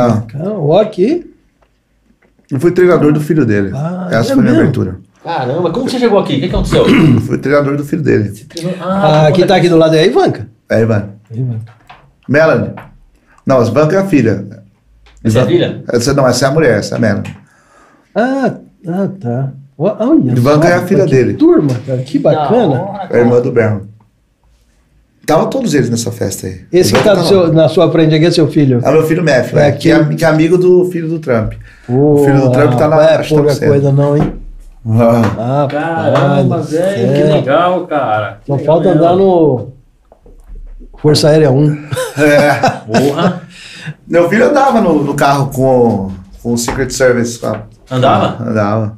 Ó, aqui. Eu fui treinador do filho dele. Ah, Essa é foi a minha abertura. Caramba, como você chegou aqui? O que aconteceu? Fui treinador do filho dele. Ah, ah quem tá aqui do lado é a Ivanka. É a Ivanka. Melanie. Não, as Ivanka é a filha. Essa é a filha? Essa, não, essa é a mulher, essa é a Melanie. Ah, ah tá. Olha, Ivanka é a filha dele. Turma, cara, que bacana. Hora, É a irmã do Berman. Tava todos eles nessa festa aí. Esse que tá seu, na sua frente aqui é seu filho? É meu filho Matthew, é, é que, é, que é amigo do filho do Trump. o filho do Trump tá na É pouca coisa não, hein? Ah, ah Caramba, velho, que legal, cara. Não falta andar no Força Aérea 1. É. Porra. Meu filho andava no, no carro com, com o Secret Service. Andava? Ah, andava.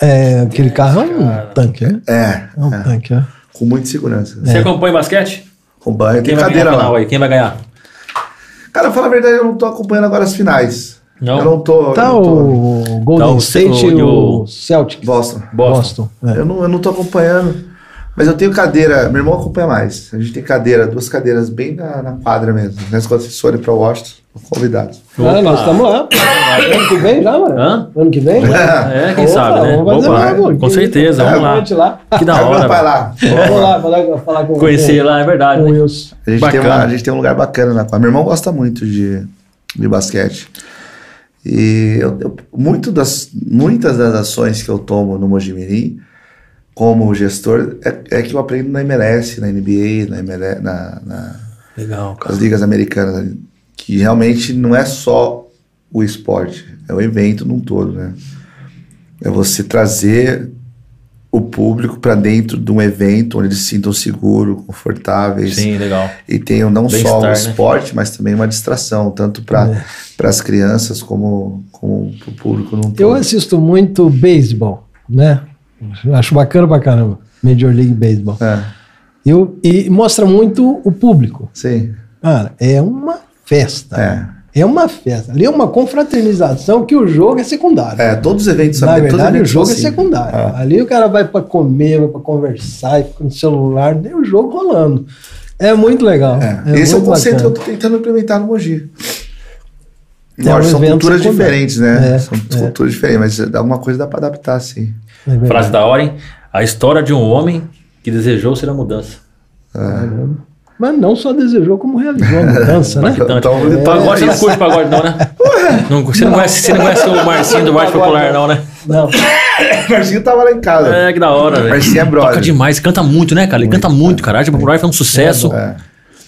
É, aquele carro é um cara. tanque, né? É. É um é. tanque, é. Com muita segurança. Você é. acompanha basquete? Acompanha. Quem vai ganhar lá. Aí? Quem vai ganhar? Cara, fala a verdade, eu não tô acompanhando agora as finais. Não. Eu não tô. Tá não tô... o Golden tá o State e o Celtic. Boston. Boston. Boston. É. Eu, não, eu não tô acompanhando. Mas eu tenho cadeira, meu irmão acompanha mais. A gente tem cadeira, duas cadeiras bem na, na quadra mesmo. Quando vocês forem para Washington, convidados. Ah, nós estamos lá. ano que vem já, mano? Hã? Ano que vem? É, quem Opa, sabe, né? Vamos fazer Opa, com certeza, vamos lá. lá. Que da hora. Vai lá. Vamos lá, falar, falar com Conhecer lá, é verdade. Com né? A gente, tem uma, a gente tem um lugar bacana na quadra. Meu irmão gosta muito de, de basquete. E eu, eu, muito das, muitas das ações que eu tomo no Mojimirim como gestor é, é, que eu aprendo na MLS, na NBA, na, MLS, na, na Legal, cara. nas ligas americanas, que realmente não é só o esporte, é o evento num todo, né? É você trazer o público para dentro de um evento onde eles se sintam seguros, confortáveis. Sim, legal. E tenham não Bem só o né? esporte, né? mas também uma distração, tanto para é. as crianças como, como para o público num todo. Eu assisto muito beisebol, né? Acho bacana pra caramba. Major League Baseball. É. Eu, e mostra muito o público. Sim. Cara, é uma festa. É. É uma festa. Ali é uma confraternização que o jogo é secundário. É, todos os eventos Na verdade, o jogo é assim. secundário. É. Ali o cara vai para comer, vai para conversar, fica no celular, tem o jogo rolando. É muito legal. É. É Esse é o conceito que eu tô tentando implementar no Mogi. É um são culturas secundário. diferentes, né? São culturas diferentes, mas alguma coisa dá para adaptar, sim. É Frase da hora, hein? A história de um homem que desejou ser a mudança. É. Mas não só desejou, como realizou a mudança, né? Então, é, pagode, você não curte pagode, não, né? não, você, não conhece, você não conhece o Marcinho do Baixo Popular, não, né? Não. Marcinho tava lá em casa. É, que da hora, velho. Marcinho é brother. Toca demais, canta muito, né, cara? Ele muito, canta muito, cara. A arte popular foi um sucesso. É.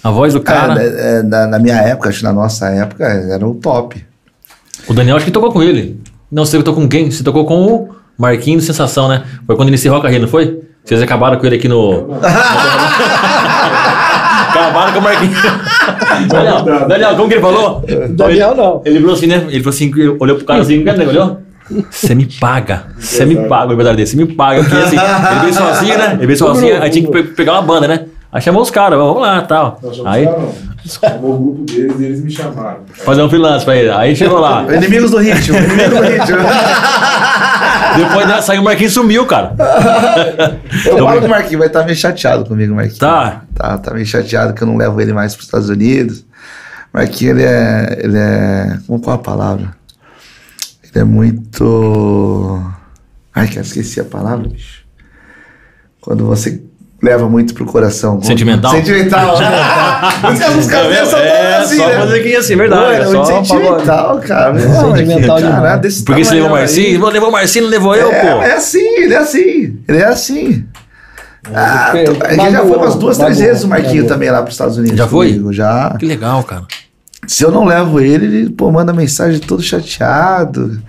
A voz do cara. É, na, na, minha época, acho que na nossa época, era o top. O Daniel acho que tocou com ele. Não, você tocou com quem? Você tocou com o Marquinhos Sensação, né? Foi quando ele encerrou a carreira, não foi? Vocês acabaram com ele aqui no. acabaram com o Marquinhos. Daniel, Daniel, como que ele falou? Daniel não. Ele falou assim, né? Ele falou assim, olhou pro cara assim, né? olhou? Você me paga. Você me paga, o verdade dele. Você me paga. Porque assim, ele veio sozinho, né? Ele veio sozinho, aí tinha que pegar uma banda, né? Aí chamou os caras, vamos lá tal. Aí. Chamou o grupo deles e eles me chamaram. Fazer um freelance pra ele. Aí chegou lá. Inimigos do ritmo, inimigos do ritmo. Depois né, saiu o Marquinhos sumiu, cara. Eu falo o Marquinhos vai estar tá meio chateado comigo, Marquinhos. Tá. Tá, tá meio chateado que eu não levo ele mais para os Estados Unidos. Marquinhos, ele é. Ele é. Como qual a palavra? Ele é muito. Ai, que eu esqueci a palavra, bicho. Quando você leva muito pro coração. Sentimental? Sentimental. As músicas é, são é, assim, só né? musiquinha assim, verdade. Pô, é, é sentimental, cara. É, sentimental demais. Desse Porque você levou o Marcinho, levou o Marcinho, não levou eu, é, pô. É assim, ele é assim. Ele é assim. Ah, a gente já foi umas duas, três vezes o Marquinho também lá pros Estados Unidos. Já foi? Comigo, já. Que legal, cara. Se eu não levo ele, ele pô, manda mensagem todo chateado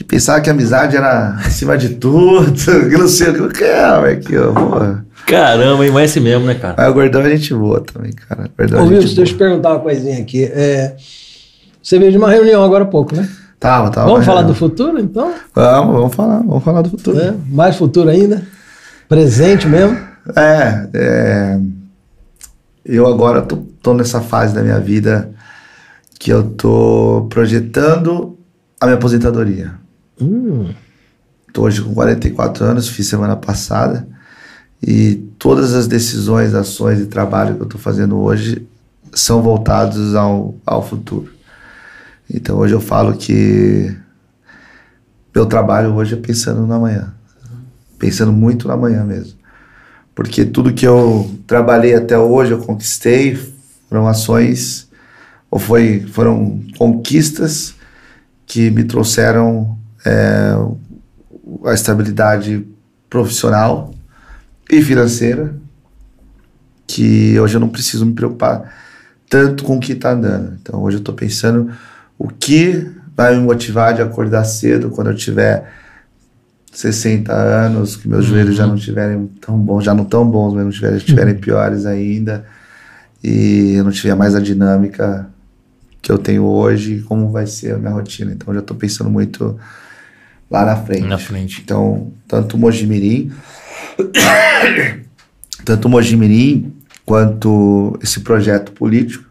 que pensava que a amizade era acima de tudo, que não sei o que é, Marquinho, porra. Caramba, hein? Mas é esse mesmo, né, cara? Mas o gordão a gente boa também, cara. Gordão Ô, Wilson, deixa eu te perguntar uma coisinha aqui. É, você veio de uma reunião agora há pouco, né? Tava, tava. Vamos falar reunião. do futuro, então? Vamos, vamos falar, vamos falar do futuro. É, mais futuro ainda? Presente mesmo? É, é eu agora tô, tô nessa fase da minha vida que eu tô projetando a minha aposentadoria. Hum. Tô hoje com 44 anos, fiz semana passada. E todas as decisões, ações e trabalho que eu estou fazendo hoje são voltados ao, ao futuro. Então hoje eu falo que meu trabalho hoje é pensando no amanhã. Pensando muito no amanhã mesmo. Porque tudo que eu trabalhei até hoje, eu conquistei, foram ações ou foi, foram conquistas que me trouxeram é, a estabilidade profissional e financeira, que hoje eu não preciso me preocupar tanto com o que está andando. Então hoje eu estou pensando o que vai me motivar de acordar cedo quando eu tiver 60 anos, que meus uhum. joelhos já não estiverem tão bons, já não tão bons, mas não tiverem, estiverem uhum. piores ainda, e eu não tiver mais a dinâmica que eu tenho hoje, como vai ser a minha rotina. Então, eu já estou pensando muito lá na frente. Na frente. Então, tanto o Mojimirim, tanto o Mojimirim quanto esse projeto político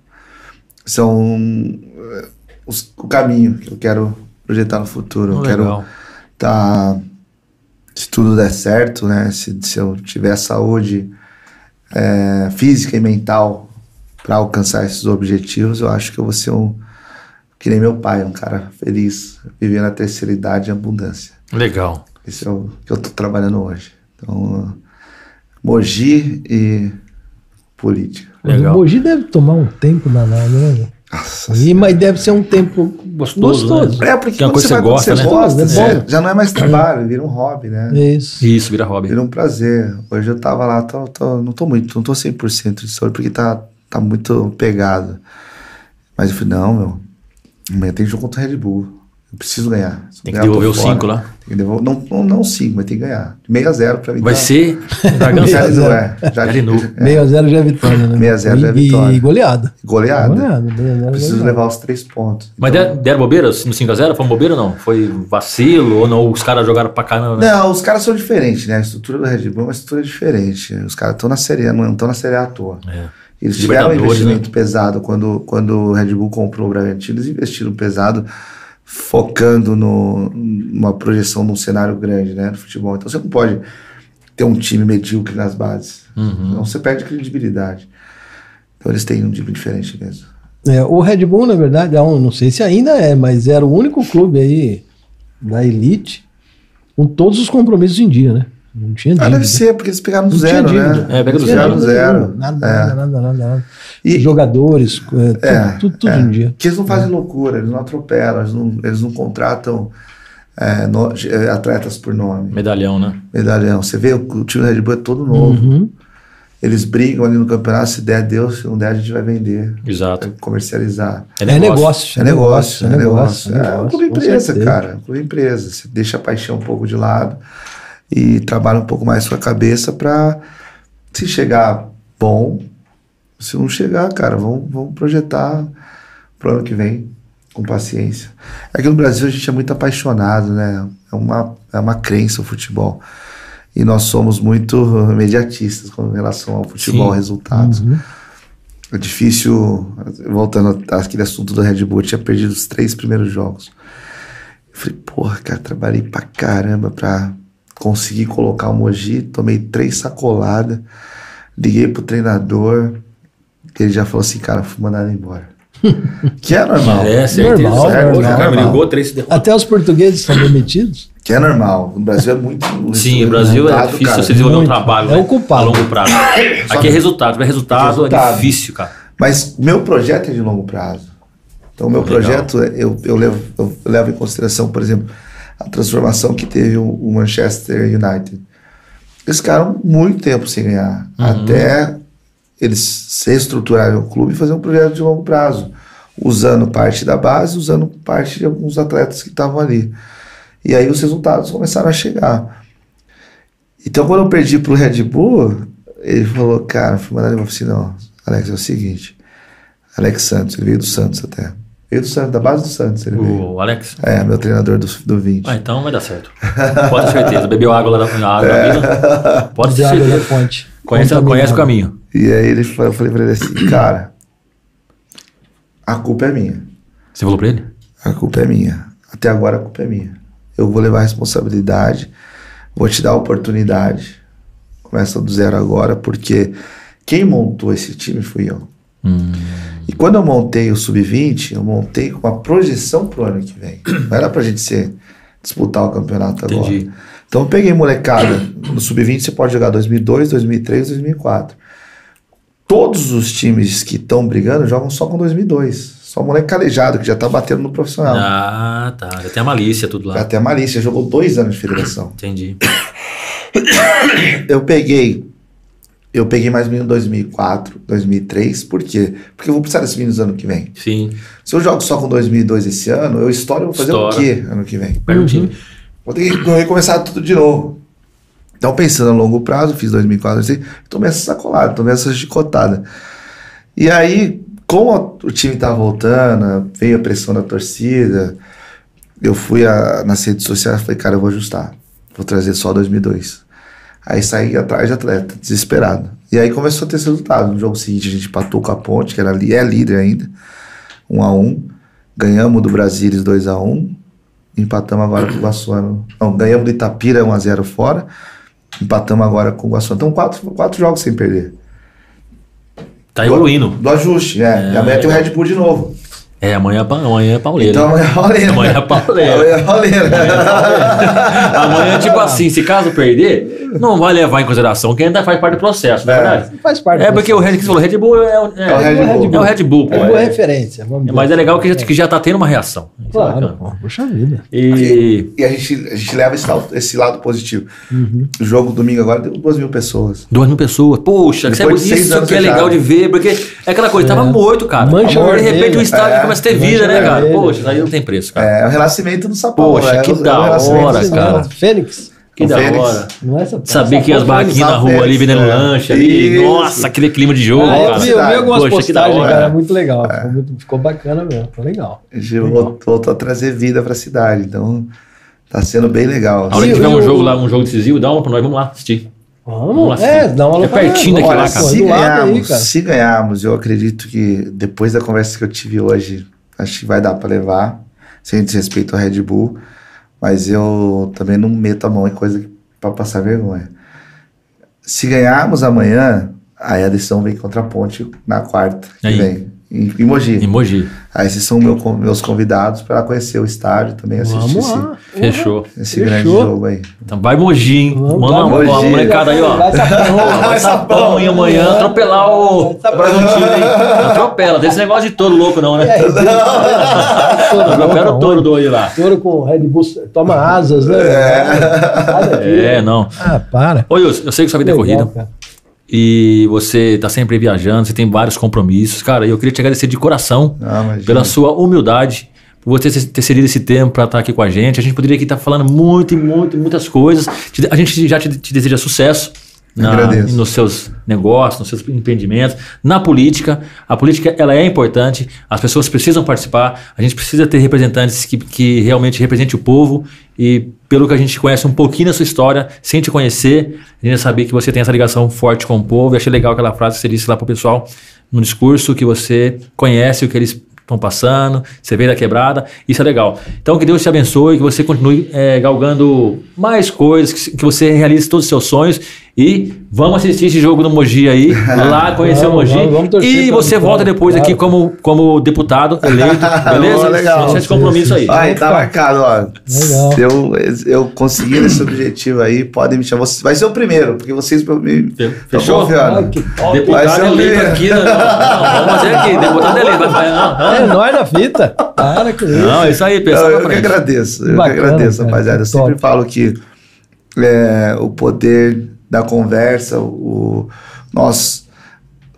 são eh, os, o caminho que eu quero projetar no futuro. Oh, eu quero estar, tá, se tudo der certo, né? Se, se eu tiver saúde é, física e mental para alcançar esses objetivos, eu acho que eu vou ser um que nem meu pai, um cara feliz, vivendo a terceira idade em abundância. Legal. Esse é o que eu estou trabalhando hoje. Então, Mogi e política. Legal. O Mogi deve tomar um tempo danado, né? Nossa e, mas deve ser um tempo gostoso. gostoso. Né? É, porque que é coisa você, gosta, você né? gosta, é. já não é mais trabalho, vira um hobby, né? Isso. Isso, vira hobby. Vira um prazer. Hoje eu tava lá, tô, tô, não tô muito, não tô 100% de saúde, porque tá tá muito pegado. Mas eu falei, não, meu, amanhã tem jogo contra o Red Bull. Eu preciso ganhar. Se tem que devolver o 5 lá. Tem que devolver, não 5, não, cinco, mas tem que ganhar. 6 a 0 pra mim. Vai ser Dragão já, é, já, já, 6 a 0 já é vitória, né? 6 a 0 já é vitória. E goleada. Goleada. goleada Preciso goleada. levar os três pontos. Mas então... deram bobeira no 5 a 0 Foi bobeira ou não? Foi vacilo ou não? Os caras jogaram pra caramba? Não, os caras são diferentes, né? A estrutura do Red Bull é uma estrutura diferente. Os caras estão na Série A, não estão na Série A à toa. É. Eles tiveram um investimento né? pesado quando, quando o Red Bull comprou o Bragantino, eles investiram pesado focando no, numa projeção de um cenário grande né, no futebol. Então você não pode ter um time medíocre nas bases. Uhum. Então você perde credibilidade. Então eles têm um time diferente mesmo. É, o Red Bull, na verdade, é um, não sei se ainda é, mas era o único clube aí da elite com todos os compromissos em dia, né? Não tinha dívida. Ah, deve ser, porque eles pegaram do não zero, né? É, pega do zero. zero. Nada, é. nada, nada, nada, nada. E, Jogadores, é, é, tudo, tudo, é. em dia. Que eles não fazem loucura, eles não atropelam, eles não, eles não contratam é, no, é, atletas por nome. Medalhão, né? Medalhão. Você vê, o, o time da Red Bull é todo novo. Uhum. Eles brigam ali no campeonato, se der Deus, se não der a gente vai vender. Exato. comercializar. É negócio. É negócio. É negócio. É, um clube empresa, cara. Um clube empresa. Você deixa a paixão um pouco de lado e trabalha um pouco mais com a cabeça para se chegar bom, se não chegar, cara, vamos, vamos projetar pro ano que vem com paciência. Que no Brasil a gente é muito apaixonado, né? É uma, é uma crença o futebol. E nós somos muito imediatistas com relação ao futebol, Sim. resultados. Uhum. É difícil, voltando àquele assunto do Red Bull, eu tinha perdido os três primeiros jogos. Eu falei, porra, cara, trabalhei pra caramba pra consegui colocar o Mogi, tomei três sacoladas, liguei pro treinador, ele já falou assim, cara, fui mandado embora. que é normal. É, certeza. Normal, certo, normal. Cara, ligou, três Até os portugueses são demitidos. Que é normal. O Brasil é muito. Sim, o Brasil é difícil cara, você desenvolver um trabalho. É né, ocupado. A longo prazo. Aqui é resultado. Tiver resultado, resultado, é difícil, cara. Mas meu projeto é de longo prazo. Então, o meu Legal. projeto, eu, eu, levo, eu levo em consideração, por exemplo, a transformação que teve o, o Manchester United. Eles ficaram muito tempo sem ganhar, uhum. até eles se estruturarem o clube e fazer um projeto de longo prazo, usando parte da base, usando parte de alguns atletas que estavam ali. E aí os resultados começaram a chegar. Então, quando eu perdi para o Red Bull, ele falou, cara, fui mandar ele assim, não, Alex, é o seguinte, Alex Santos, ele veio do Santos até. Veio do Santos, da base do Santos. Ele o veio. Alex? É, meu treinador do, do 20. Ah, então vai dar certo. Pode ter certeza. Bebeu água lá da água é. Pode ter certeza. Da fonte. Conhece, conhece o caminho. E aí ele, eu falei pra ele assim, cara, a culpa é minha. Você falou pra ele? A culpa é minha. Até agora a culpa é minha. Eu vou levar a responsabilidade, vou te dar a oportunidade. Começa do zero agora, porque quem montou esse time fui eu. Hum. E quando eu montei o Sub-20, eu montei com uma projeção pro ano que vem. Não era pra gente ser, disputar o campeonato Entendi. agora. Então eu peguei molecada. No Sub-20 você pode jogar 2002, 2003, 2004. Todos os times que estão brigando jogam só com 2002. Só moleque calejado, que já tá batendo no profissional. Ah, tá. Já tem a malícia tudo lá. Já tem a malícia, jogou dois anos de federação. Entendi. Eu peguei. Eu peguei mais menino em 2004, 2003, por quê? Porque eu vou precisar desses meninos ano que vem. Sim. Se eu jogo só com 2002 esse ano, eu estouro, eu vou fazer Estoura. o quê ano que vem? Uhum. time. Vou ter que recomeçar tudo de novo. Então, pensando a longo prazo, fiz 2004, assim, tomei essa sacolada, tomei essa chicotada. E aí, como o time tava voltando, veio a pressão da torcida, eu fui a, nas redes sociais e falei, cara, eu vou ajustar. Vou trazer só 2002. Aí saí atrás de atleta, desesperado. E aí começou a ter esse resultado. No jogo seguinte a gente empatou com a Ponte, que era é líder ainda, 1 a 1 Ganhamos do Brasilis 2 a 1 Empatamos agora com o Guaçuano. Não, ganhamos do Itapira 1 a 0 fora. Empatamos agora com o Guaçuano. Então, quatro, quatro jogos sem perder. Tá evoluindo. Do, do ajuste, é. é e amanhã tem o Red Bull de novo. É, amanhã, amanhã é pauleira. Então amanhã é pauleira. Amanhã é pauleira. amanhã é pauleira. amanhã, tipo assim, se caso perder, não vai levar em consideração que ainda faz parte do processo, não é, verdade? Faz parte É porque o Red, que você falou, Red Bull é, é, é, o Red Bull. É o Red Bull. Pô, é, é referência. Vamos mas é legal que já, que já tá tendo uma reação. Claro, pô, puxa vida. E, e a, gente, a gente leva esse lado, esse lado positivo. Uhum. O jogo domingo agora deu duas mil pessoas. Duas mil pessoas. Poxa, isso, é, isso que é legal de ver, porque é aquela coisa, tava morto, cara. Mancha de repente o estádio começa a ter vida, né, cara? cara. Poxa, isso aí não tem preço, cara. É, o renascimento do Sapão. Poxa, é, que da hora, cara. Fênix. Que da hora. Não é essa, Saber que as barraquinhas na rua ali vendendo é. lanche ali. Isso. Nossa, aquele clima de jogo. Ah, eu, vi, eu vi algumas Poxa, postagens, cara. Muito legal. É. Ficou, muito, ficou, bacana mesmo. Ficou legal. Legal. voltou a trazer vida pra cidade. Então, tá sendo bem legal. A hora que tiver um jogo lá, um jogo decisivo, dá uma pra nós, vamos lá assistir. Vamos, é, dá uma É pertinho daqui lá, cara. Se ganharmos, aí, se ganharmos, eu acredito que depois da conversa que eu tive hoje, acho que vai dar pra levar sem desrespeito ao Red Bull, mas eu também não meto a mão em coisa para passar vergonha. Se ganharmos amanhã, aí a decisão vem contra a Ponte na quarta que vem. Em, em Mogi. Em Mogi. Aí esses são meu, meus convidados para conhecer o estádio também, assistir esse, Fechou. esse Fechou. grande jogo aí. Então vai Mogi, hein? Manda uma, uma molecada aí, ó. Vai sapão, vai sapão e amanhã atropelar o Bragantino, hein? Atropela, tem esse negócio de touro louco não, né? É, Atropela o touro do olho lá. Touro com Red Bull, toma asas, né? É, é não. Ah, para. Oi, eu, eu sei que sua vida é corrida. Cara e você está sempre viajando, você tem vários compromissos. Cara, eu queria te agradecer de coração ah, pela sua humildade, por você ter cedido esse tempo para estar tá aqui com a gente. A gente poderia aqui estar tá falando muito, muito, muitas coisas. A gente já te, te deseja sucesso na, nos seus negócios, nos seus empreendimentos, na política. A política ela é importante, as pessoas precisam participar, a gente precisa ter representantes que, que realmente representem o povo e pelo que a gente conhece um pouquinho da sua história, sem te conhecer, a gente saber que você tem essa ligação forte com o povo. Eu achei legal aquela frase que você disse lá para o pessoal no discurso, que você conhece o que eles estão passando, você veio da quebrada, isso é legal. Então que Deus te abençoe, que você continue é, galgando mais coisas, que, que, você realize todos os seus sonhos e vamos assistir esse jogo no Mogi aí, lá conhecer vamos, o Mogi. Vamos, vamos e você volta depois claro. aqui como, como deputado eleito, beleza? oh, legal. Vamos esse compromisso aí. Aí, tá marcado, ó. Legal. Se eu, eu conseguir esse objetivo aí, podem me chamar. Vai ser o primeiro, porque vocês me Fechou? Ah, deputado eleito aqui, não, não, vamos fazer aqui, deputado eleito. É nóis da fita. Para com isso. Não, é isso aí, pessoal. Eu, eu que agradeço, eu Bacana, que agradeço, rapaziada. Eu sempre falo que é, o poder da conversa, o, nós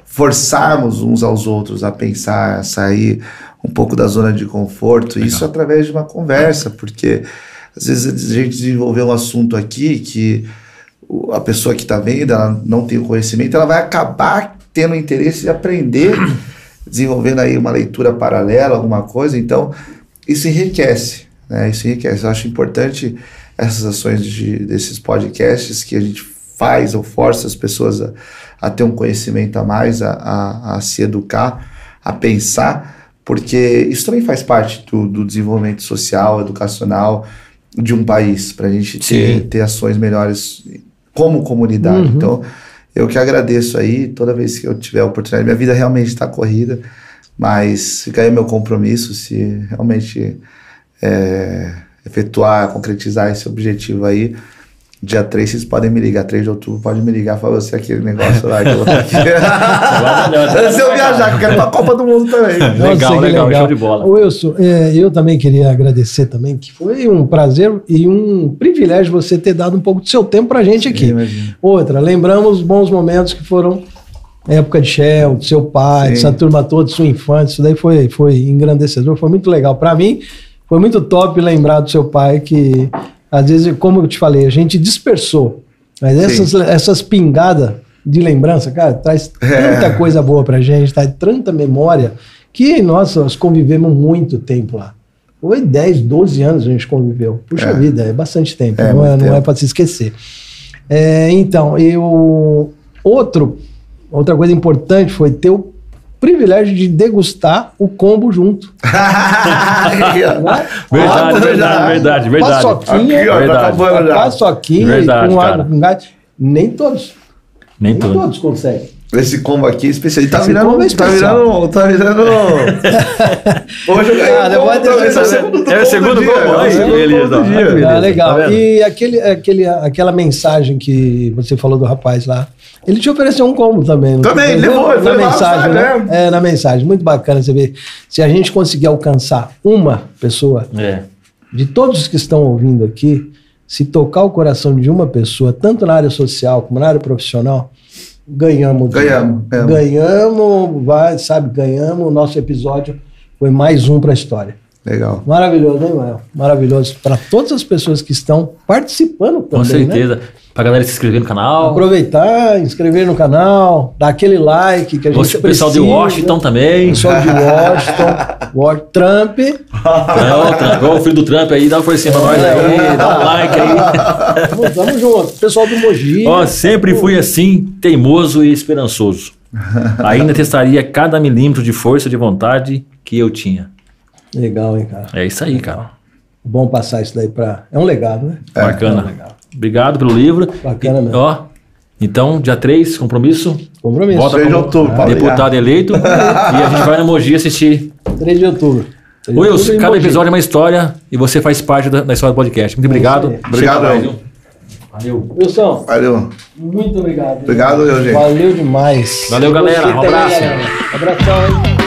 forçarmos uns aos outros a pensar, a sair um pouco da zona de conforto, Legal. isso através de uma conversa, porque às vezes a gente desenvolveu um assunto aqui que a pessoa que está vendo, ela não tem o conhecimento, ela vai acabar tendo interesse de aprender, desenvolvendo aí uma leitura paralela, alguma coisa, então isso enriquece, né? Isso enriquece. Eu acho importante essas ações de, desses podcasts que a gente faz ou força as pessoas a, a ter um conhecimento a mais, a, a, a, se educar, a pensar, porque isso também faz parte do, do desenvolvimento social, educacional de um país, para a gente ter, ter ações melhores como comunidade. Uhum. Então, eu que agradeço aí, toda vez que eu tiver a oportunidade, minha vida realmente está corrida, mas fica aí meu compromisso, se realmente é, efetuar, concretizar esse objetivo aí, Dia 3 vocês podem me ligar, 3 de outubro, pode me ligar, falar você aquele negócio lá que eu vou aqui. Antes de eu viajar, que eu quero ir pra Copa do Mundo também. Nossa, legal, legal, legal, show de bola. Wilson, é, eu também queria agradecer também, que foi um prazer e um privilégio você ter dado um pouco do seu tempo pra gente aqui. Outra, lembramos bons momentos que foram época de Shell, do seu pai, Sim. essa turma toda, sua infância, isso daí foi, foi engrandecedor, foi muito legal. Para mim, foi muito top lembrar do seu pai que às vezes, como eu te falei, a gente dispersou. Mas essas, essas pingadas de lembrança, cara, traz é. tanta coisa boa pra gente, traz tanta memória, que, nossa, nós convivemos muito tempo lá. Foi 10, 12 anos a gente conviveu. Puxa é. vida, é bastante tempo, é, não, é, não é para se esquecer. É, então, eu. Outro, outra coisa importante foi ter o privilégio de degustar o combo junto. verdade, ah, verdade, verdade, verdade. Paçoquinha, Aqui, ó, verdade. Tá paçoquinha verdade, com água com gás. Nem todos. Nem, nem todos. todos conseguem. Esse combo aqui é especial. Tá virando, é tá virando. Tá virando. Hoje eu ganhei. Ah, um esse é o segundo É o segundo combo. Aí, beleza. Dia. Ah, legal. Tá e aquele, aquele, aquela mensagem que você falou do rapaz lá. Ele te ofereceu um combo também. Também, levou. Na mensagem, né? né? É, na mensagem. Muito bacana você ver. Se a gente conseguir alcançar uma pessoa, é. de todos os que estão ouvindo aqui, se tocar o coração de uma pessoa, tanto na área social como na área profissional, ganhamos. Ganhamos. Ganhamos, ganhamos vai, sabe, ganhamos. O nosso episódio foi mais um para a história. Legal. Maravilhoso, hein, Mael? Maravilhoso. Para todas as pessoas que estão participando também. Com né? certeza. Né? Pra galera se inscrever no canal. Aproveitar, inscrever no canal, dar aquele like que a gente Você, precisa. O pessoal de Washington também. Pessoal de Washington. Trump. É, o Trump. o filho do Trump aí, dá uma forcinha pra nós aí, é. dá um like aí. Tamo, tamo junto. Pessoal do Mogi. Ó, sempre fui assim, teimoso e esperançoso. Ainda testaria cada milímetro de força de vontade que eu tinha. Legal, hein, cara? É isso aí, cara. Bom passar isso daí pra. É um legado, né? É, Bacana. É um legado. Obrigado pelo livro. Bacana mesmo. Ó, então, dia 3, compromisso. Compromisso. Volta 3 de outubro. Ah, deputado eleito. e a gente vai no Mogi assistir. 3 de outubro. Wilson, cada episódio é uma história e você faz parte da, da história do podcast. Muito obrigado. Obrigado. Valeu. Wilson. Valeu. Muito obrigado. Obrigado, eu, gente. Valeu demais. Valeu, galera. Um abraço. Abração, hein?